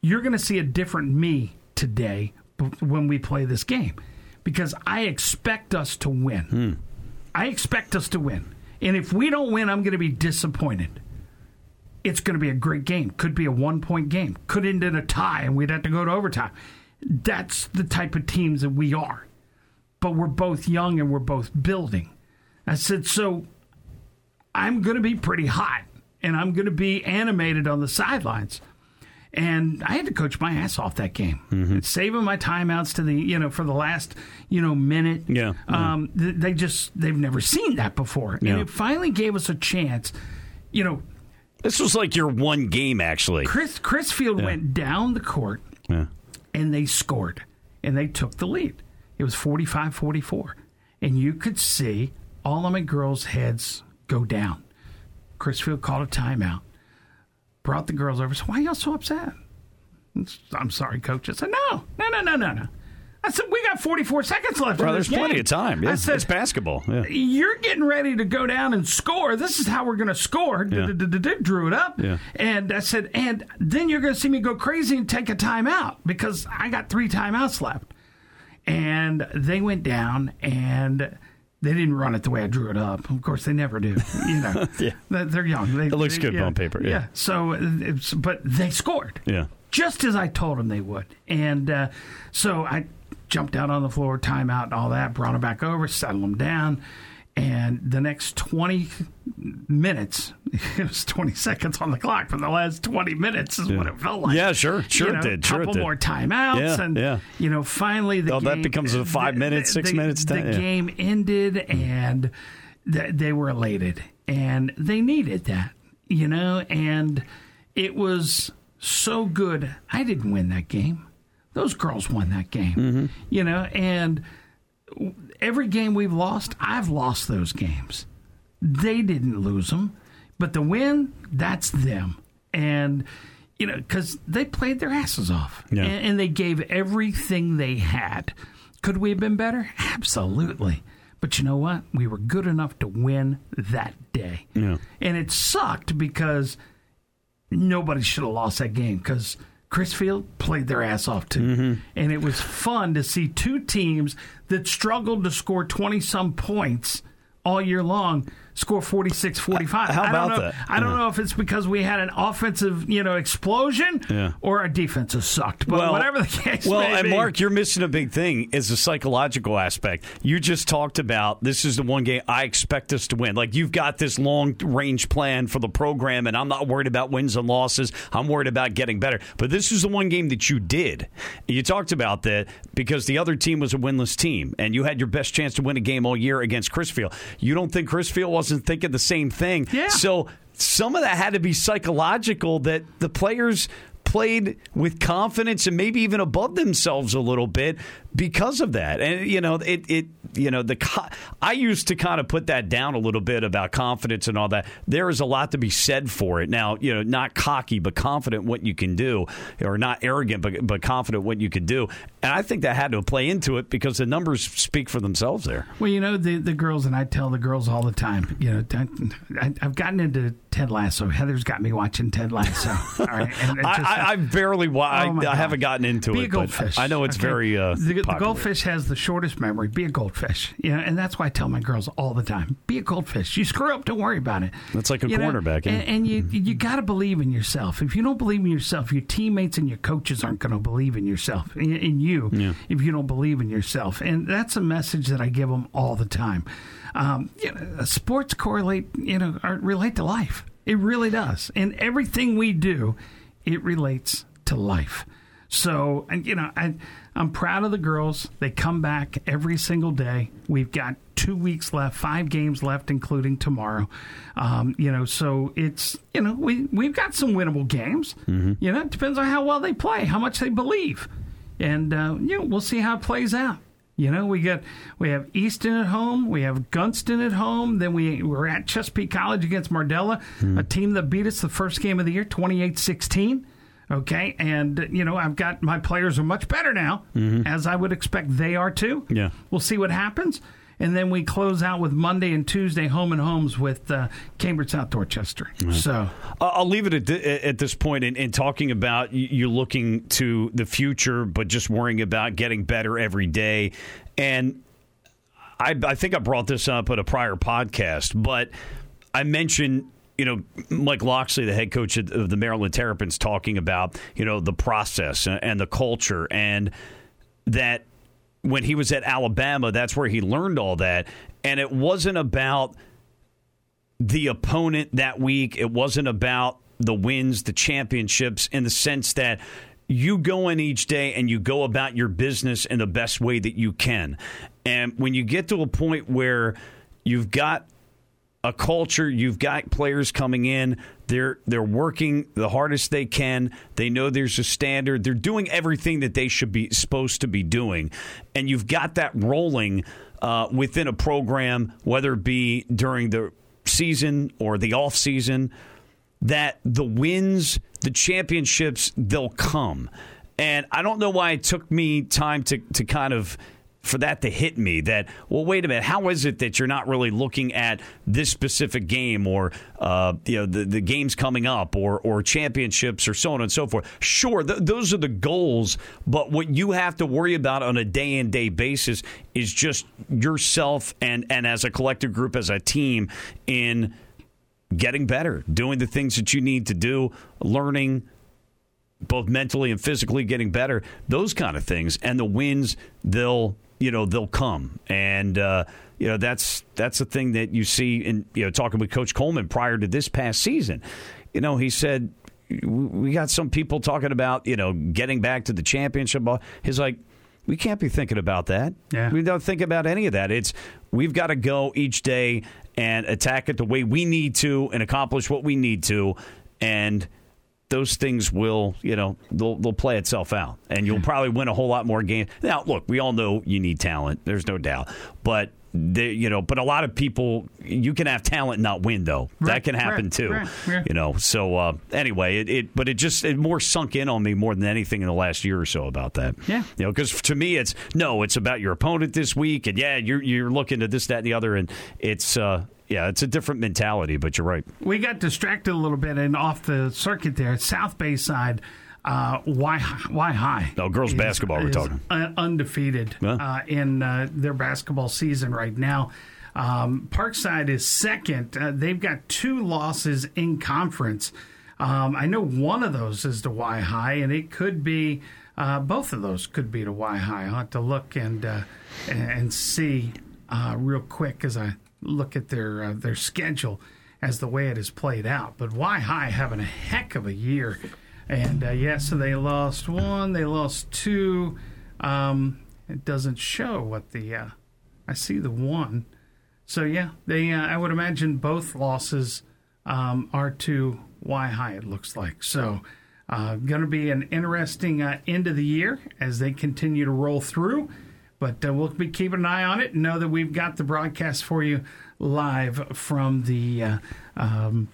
You're going to see a different me today when we play this game because I expect us to win. Hmm. I expect us to win. And if we don't win, I'm going to be disappointed. It's going to be a great game. Could be a one point game. Could end in a tie and we'd have to go to overtime. That's the type of teams that we are. But we're both young and we're both building. I said, so I'm going to be pretty hot and I'm going to be animated on the sidelines. And I had to coach my ass off that game, mm-hmm. saving my timeouts to the you know for the last you know minute. Yeah, um, yeah. they just they've never seen that before, yeah. and it finally gave us a chance. You know, this was like your one game actually. Chris Crisfield yeah. went down the court, and they scored, and they took the lead. It was 45-44. and you could see all of my girls' heads go down. Crisfield called a timeout brought the girls over. Said, "Why are y'all so upset?" I'm sorry, coach. I said, "No, no, no, no, no, no." I said, "We got 44 seconds left." Bro, there's game. plenty of time. Yeah, I said, it's basketball. Yeah. You're getting ready to go down and score. This is how we're going to score. Yeah. Drew it up, and I said, and then you're going to see me go crazy and take a timeout because I got three timeouts left. And they went down and they didn't run it the way I drew it up. Of course, they never do. You know, yeah. they're young. They, it looks they, good yeah, on paper. Yeah. yeah. So, but they scored. Yeah. Just as I told them they would, and uh, so I jumped out on the floor, timeout, and all that. Brought them back over, settled them down, and the next 20 minutes, it was 20 seconds on the clock for the last 20 minutes is yeah. what it felt like. Yeah, sure. Sure you know, it did. Sure couple more timeouts. Yeah, and, yeah. you know, finally the oh, game. that becomes a five the, minutes, six the, minutes. The yeah. game ended and th- they were elated and they needed that, you know, and it was so good. I didn't win that game. Those girls won that game, mm-hmm. you know, and every game we've lost, I've lost those games. They didn't lose them, but the win, that's them. And you know, because they played their asses off, yeah. and, and they gave everything they had. Could we have been better? Absolutely. But you know what? We were good enough to win that day. Yeah. And it sucked because nobody should have lost that game because Crisfield played their ass off too. Mm-hmm. And it was fun to see two teams that struggled to score 20 some points all year long score 46 45. How about I know, that? I don't yeah. know if it's because we had an offensive you know explosion yeah. or our defenses sucked, but well, whatever the case Well, and be. Mark, you're missing a big thing is the psychological aspect. You just talked about this is the one game I expect us to win. Like you've got this long range plan for the program, and I'm not worried about wins and losses. I'm worried about getting better. But this is the one game that you did. You talked about that because the other team was a winless team, and you had your best chance to win a game all year against Crisfield. You don't think Crisfield was 2000 thinking the same thing. Yeah. So some of that had to be psychological that the players played with confidence and maybe even above themselves a little bit because of that. And you know, it it you know the I used to kind of put that down a little bit about confidence and all that. There is a lot to be said for it. Now, you know, not cocky but confident what you can do, or not arrogant but but confident what you can do. And I think that had to play into it because the numbers speak for themselves there. Well, you know, the the girls and I tell the girls all the time. You know, I, have gotten into Ted Lasso. Heather's got me watching Ted Lasso. All right, just, I, I, barely. Oh I, I haven't gotten into Be it. Goldfish. I know it's okay? very. Uh, the, the, goldfish has the shortest memory. Be a goldfish. You know, and that's why I tell my girls all the time: be a goldfish. You screw up, don't worry about it. That's like a you cornerback. Know? And, and, you you got to believe in yourself. If you don't believe in yourself, your teammates and your coaches aren't going to believe in yourself in, in you. Yeah. If you don't believe in yourself, and that's a message that I give them all the time. Um, you know, sports correlate, you know, relate to life. It really does. And everything we do, it relates to life. So, and you know, I, I'm proud of the girls. They come back every single day. We've got two weeks left, five games left, including tomorrow. Um, you know, so it's you know we we've got some winnable games. Mm-hmm. You know, it depends on how well they play, how much they believe. and uh, you know, we'll see how it plays out. You know, we got we have Easton at home, we have Gunston at home, then we we're at Chesapeake College against Mardela, mm. a team that beat us the first game of the year, 28-16. Okay, and you know I've got my players are much better now, mm-hmm. as I would expect they are too. Yeah, we'll see what happens, and then we close out with Monday and Tuesday home and homes with uh, Cambridge South Dorchester. Right. So I'll leave it at, th- at this point in, in talking about you looking to the future, but just worrying about getting better every day. And I, I think I brought this up at a prior podcast, but I mentioned you know, Mike Locksley, the head coach of the Maryland Terrapins, talking about, you know, the process and the culture and that when he was at Alabama, that's where he learned all that. And it wasn't about the opponent that week. It wasn't about the wins, the championships, in the sense that you go in each day and you go about your business in the best way that you can. And when you get to a point where you've got a culture. You've got players coming in. They're they're working the hardest they can. They know there's a standard. They're doing everything that they should be supposed to be doing, and you've got that rolling uh, within a program, whether it be during the season or the off season. That the wins, the championships, they'll come. And I don't know why it took me time to to kind of for that to hit me that well wait a minute how is it that you're not really looking at this specific game or uh, you know the, the games coming up or or championships or so on and so forth? Sure th- those are the goals but what you have to worry about on a day in day basis is just yourself and and as a collective group as a team in getting better doing the things that you need to do learning both mentally and physically getting better, those kind of things, and the wins they'll you know they'll come. And uh, you know that's that's the thing that you see in you know talking with coach coleman prior to this past season. You know he said we got some people talking about you know getting back to the championship he's like we can't be thinking about that. Yeah. we don't think about any of that. It's we've got to go each day and attack it the way we need to and accomplish what we need to. And those things will, you know, they'll, they'll play itself out, and you'll probably win a whole lot more games. Now, look, we all know you need talent. There's no doubt, but they, you know, but a lot of people, you can have talent and not win, though. Right, that can happen right, too. Right, you know, so uh, anyway, it, it, but it just it more sunk in on me more than anything in the last year or so about that. Yeah, you know, because to me, it's no, it's about your opponent this week, and yeah, you're you're looking at this, that, and the other, and it's uh, yeah, it's a different mentality, but you're right. We got distracted a little bit and off the circuit there, South Bay side. Uh, why Wi-Hi? No, girls is, basketball. We're talking undefeated huh? uh, in uh, their basketball season right now. Um, Parkside is second. Uh, they've got two losses in conference. Um, I know one of those is to Wi-Hi, and it could be uh, both of those could be to Wi-Hi. I'll have to look and uh, and see real quick as I look at their uh, their schedule as the way it has played out. But Wi-Hi having a heck of a year, and uh, yeah, so they lost one, they lost two. Um, it doesn't show what the uh, I see the one. So yeah, they uh, I would imagine both losses um, are to Wi-Hi. It looks like so. Uh, going to be an interesting uh, end of the year as they continue to roll through. But uh, we'll be keeping an eye on it and know that we've got the broadcast for you live from the uh, um,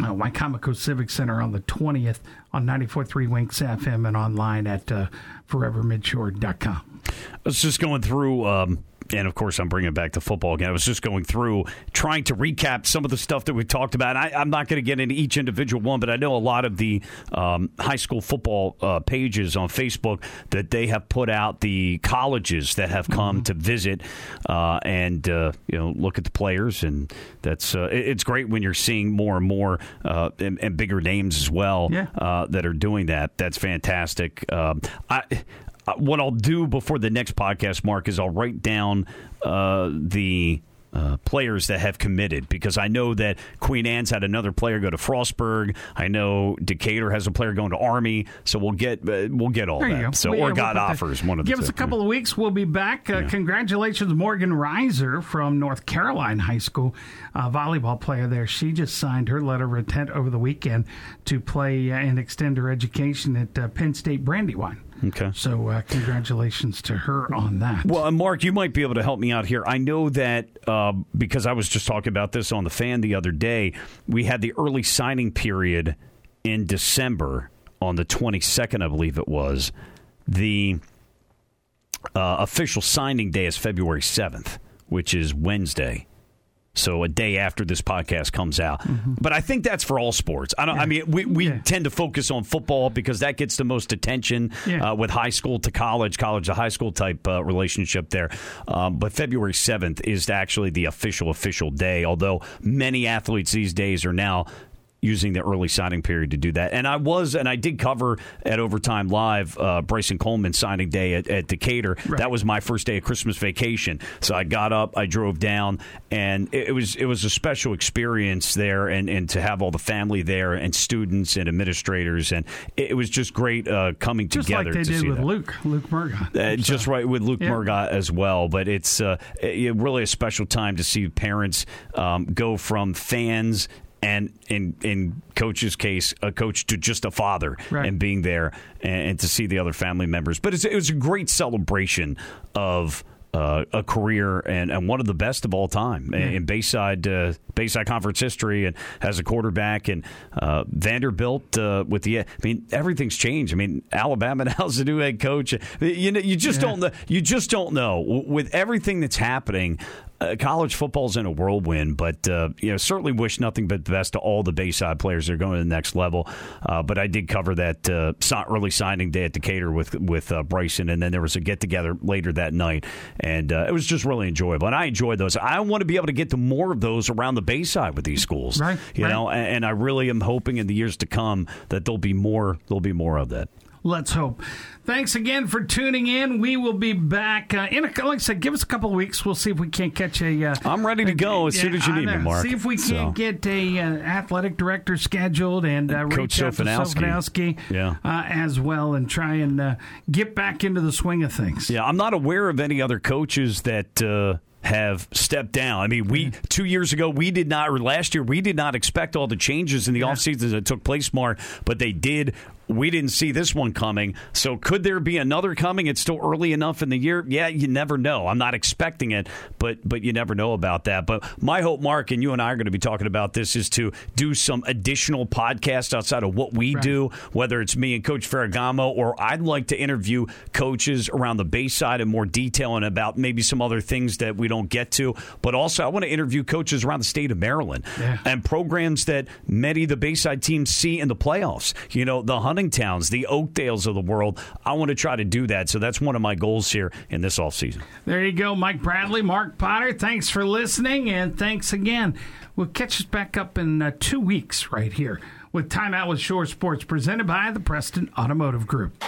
uh, Wicomico Civic Center on the 20th on 94.3 WINX FM and online at uh, forevermidshore.com. I was just going through. Um and of course, I'm bringing it back to football again. I was just going through trying to recap some of the stuff that we talked about. I, am not going to get into each individual one, but I know a lot of the um, high school football uh, pages on Facebook that they have put out the colleges that have come mm-hmm. to visit uh, and uh, you know look at the players, and that's uh, it's great when you're seeing more and more uh, and, and, bigger names as well yeah. Uh, that are doing that. That's fantastic. Um, I what I'll do before the next podcast, Mark, is I'll write down uh, the uh, players that have committed because I know that Queen Anne's had another player go to Frostburg. I know Decatur has a player going to Army. So we'll get uh, we'll get all there that. So well, yeah, or God we'll offers the, one of the give us a couple of weeks. We'll be back. Uh, yeah. Congratulations, Morgan Reiser from North Caroline High School, volleyball player there. She just signed her letter of intent over the weekend to play uh, and extend her education at uh, Penn State Brandywine. Okay. So uh, congratulations to her on that. Well, Mark, you might be able to help me out here. I know that uh, because I was just talking about this on the fan the other day. We had the early signing period in December on the 22nd, I believe it was. The uh, official signing day is February 7th, which is Wednesday. So a day after this podcast comes out, mm-hmm. but I think that's for all sports. I don't. Yeah. I mean, we, we yeah. tend to focus on football because that gets the most attention yeah. uh, with high school to college, college to high school type uh, relationship there. Um, but February seventh is actually the official official day. Although many athletes these days are now using the early signing period to do that. And I was, and I did cover at Overtime Live uh, Bryson Coleman signing day at, at Decatur. Right. That was my first day of Christmas vacation. So I got up, I drove down, and it, it, was it was a special experience there, and, and to have all the family there, and students and administrators, and it, it was just great uh, coming just together. Just like they did with that. Luke, Luke Murgot. Uh, just right with Luke yeah. Murgot as well. But it's uh, really a special time to see parents um, go from fans and in in coach's case, a coach to just a father right. and being there and, and, to see the other family members. But it was a great celebration of. Uh, a career and, and one of the best of all time yeah. in Bayside uh, Bayside Conference history, and as a quarterback and uh, Vanderbilt uh, with the. I mean, everything's changed. I mean, Alabama now's the new head coach. You know, you just yeah. don't know. You just don't know with everything that's happening uh, college football's in a whirlwind, but uh, you know certainly wish nothing but the best to all the Bayside players that are going to the next level. Uh, but I did cover that uh, early signing day at Decatur with with uh, Bryson, and then there was a get together later that night, and uh, it was just really enjoyable. And I enjoyed those. I want to be able to get to more of those around the Bayside with these schools, right? You right. know, and, and I really am hoping in the years to come that there'll be more. There'll be more of that. Let's hope. Thanks again for tuning in. We will be back uh, in a, like I said, give us a couple of weeks. We'll see if we can't catch a. Uh, I'm ready to a, go as soon as you need me, Mark. See if we can't so. get a uh, athletic director scheduled and uh, Coach Sofanowski, yeah. Uh, as well, and try and uh, get back into the swing of things. Yeah, I'm not aware of any other coaches that uh, have stepped down. I mean, we two years ago we did not, or last year we did not expect all the changes in the yeah. offseason that took place, Mark, but they did we didn't see this one coming. So could there be another coming? It's still early enough in the year. Yeah, you never know. I'm not expecting it, but but you never know about that. But my hope, Mark, and you and I are going to be talking about this is to do some additional podcasts outside of what we right. do, whether it's me and Coach Ferragamo, or I'd like to interview coaches around the Bayside in more detail and about maybe some other things that we don't get to. But also, I want to interview coaches around the state of Maryland yeah. and programs that many of the Bayside teams see in the playoffs. You know, the Huntingtowns, the Oakdales of the world. I want to try to do that. So that's one of my goals here in this offseason. There you go, Mike Bradley, Mark Potter. Thanks for listening, and thanks again. We'll catch us back up in uh, two weeks right here with Time Out with Shore Sports, presented by the Preston Automotive Group.